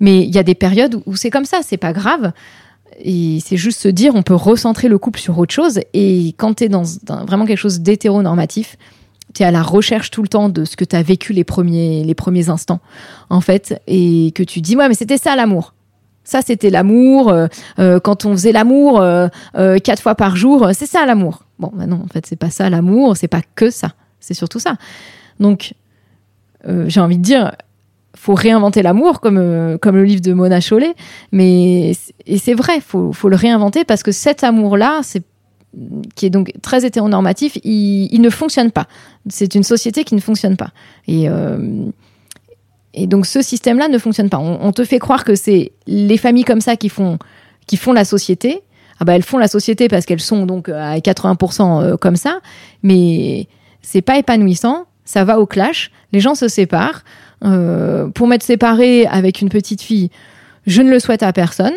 Mais il y a des périodes où c'est comme ça, c'est pas grave. Et c'est juste se dire, on peut recentrer le couple sur autre chose. Et quand tu es dans, vraiment quelque chose d'hétéronormatif, tu es à la recherche tout le temps de ce que tu as vécu les premiers, les premiers instants, en fait, et que tu dis, ouais, mais c'était ça l'amour. Ça, c'était l'amour. Euh, euh, quand on faisait l'amour euh, quatre fois par jour, c'est ça l'amour. Bon, bah non, en fait, c'est pas ça l'amour, c'est pas que ça. C'est surtout ça. Donc, j'ai envie de dire, faut réinventer l'amour, comme, comme le livre de Mona Chollet. Mais, et c'est vrai, faut, faut le réinventer parce que cet amour-là, c'est qui est donc très hétéronormatif, il, il ne fonctionne pas. C'est une société qui ne fonctionne pas. Et et donc ce système-là ne fonctionne pas. On, te fait croire que c'est les familles comme ça qui font, qui font la société. Ah bah elles font la société parce qu'elles sont donc à 80% euh, comme ça, mais c'est pas épanouissant. Ça va au clash. Les gens se séparent. Euh, pour m'être séparé avec une petite fille, je ne le souhaite à personne.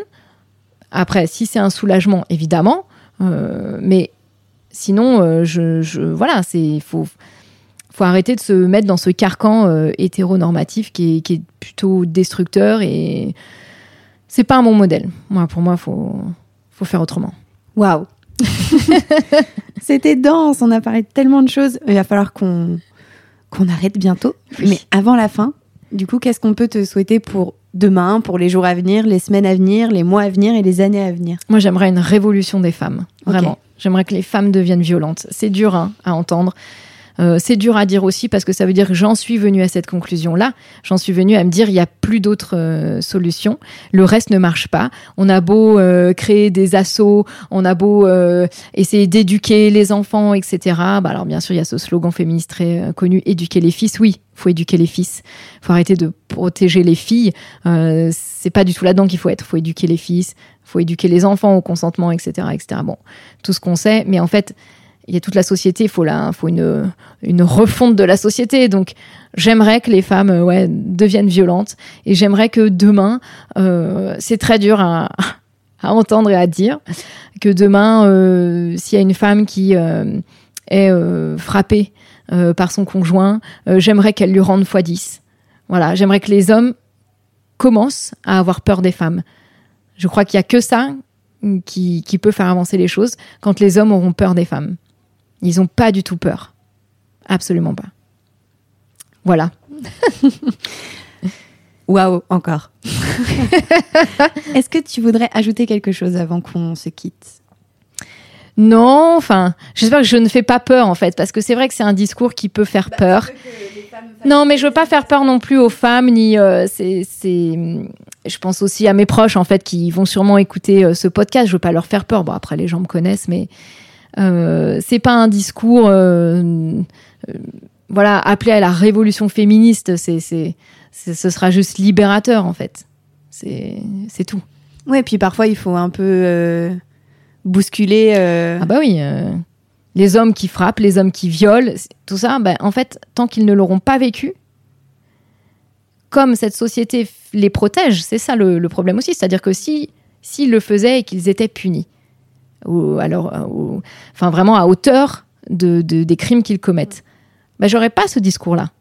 Après, si c'est un soulagement, évidemment, euh, mais sinon, je, je, voilà, faut arrêter de se mettre dans ce carcan euh, hétéronormatif qui est, plutôt destructeur et c'est pas un bon modèle. Moi, pour moi, faut faut faire autrement. Waouh. (laughs) C'était dense, on a parlé de tellement de choses. Il va falloir qu'on qu'on arrête bientôt. Mais avant la fin, du coup, qu'est-ce qu'on peut te souhaiter pour demain, pour les jours à venir, les semaines à venir, les mois à venir et les années à venir? Moi, j'aimerais une révolution des femmes. Vraiment. J'aimerais que les femmes deviennent violentes. C'est dur hein, à entendre. Euh, c'est dur à dire aussi parce que ça veut dire que j'en suis venue à cette conclusion-là. J'en suis venue à me dire il n'y a plus d'autres euh, solutions. Le reste ne marche pas. On a beau euh, créer des assauts, on a beau essayer d'éduquer les enfants, etc. Bah alors bien sûr, il y a ce slogan féministe très connu éduquer les fils. Oui, faut éduquer les fils. Faut arrêter de protéger les filles. c'est pas du tout là-dedans qu'il faut être. Faut éduquer les fils. Faut éduquer les enfants au consentement, etc., etc. Bon, tout ce qu'on sait, mais en fait il y a toute la société, il faut, la, faut une, une refonte de la société. Donc, j'aimerais que les femmes euh, ouais, deviennent violentes et j'aimerais que demain, euh, c'est très dur à, (laughs) entendre et à dire, que demain, euh, s'il y a une femme qui est frappée par son conjoint, j'aimerais qu'elle lui rende x 10. Voilà, j'aimerais que les hommes commencent à avoir peur des femmes. Je crois qu'il y a que ça qui, qui peut faire avancer les choses quand les hommes auront peur des femmes. Ils n'ont pas du tout peur. Absolument pas. Voilà. (laughs) Waouh, encore. (laughs) Est-ce que tu voudrais ajouter quelque chose avant qu'on se quitte? Non, enfin, j'espère que je ne fais pas peur en fait, parce que c'est vrai que c'est un discours qui peut faire bah, peur. Non, mais je veux pas faire peur non plus aux femmes, ni euh, c'est, je pense aussi à mes proches en fait qui vont sûrement écouter euh, ce podcast. Je veux pas leur faire peur. Bon, après les gens me connaissent, mais euh, c'est pas un discours, euh, euh, voilà, appelé à la révolution féministe. C'est, c'est, ce sera juste libérateur en fait. C'est, c'est tout. Ouais, puis parfois il faut un peu bousculer. Ah bah oui. les hommes qui frappent, les hommes qui violent, tout ça, bah, en fait, tant qu'ils ne l'auront pas vécu, comme cette société les protège, c'est ça le, le problème aussi. C'est-à-dire que si s'ils le faisaient et qu'ils étaient punis, ou alors, ou- enfin vraiment à hauteur de, de- des crimes qu'ils commettent, ben, j'aurais pas ce discours-là.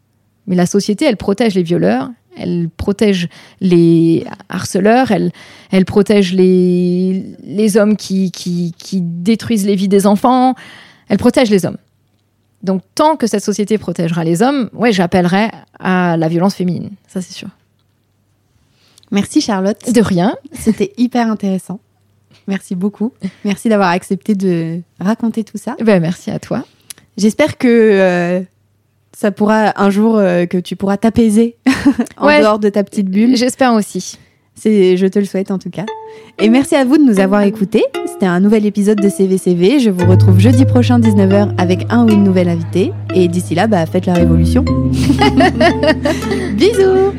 Mais la société, elle protège les violeurs, elle protège les harceleurs, elle, elle protège les, les hommes qui, qui, qui détruisent les vies des enfants, elle protège les hommes. Donc tant que cette société protégera les hommes, ouais, j'appellerai à la violence féminine, ça c'est sûr. Merci Charlotte. De rien. C'était hyper intéressant. Merci beaucoup. Merci d'avoir accepté de raconter tout ça. Ben, merci à toi. J'espère que euh, ça pourra un jour euh, que tu pourras t'apaiser (laughs) en Ouais. dehors de ta petite bulle. J'espère aussi. C'est, je te le souhaite en tout cas. Et merci à vous de nous avoir écoutés. C'était un nouvel épisode de CVCV. Je vous retrouve jeudi prochain 19h avec un ou une nouvelle invitée. Et d'ici là, bah, faites la révolution. (laughs) Bisous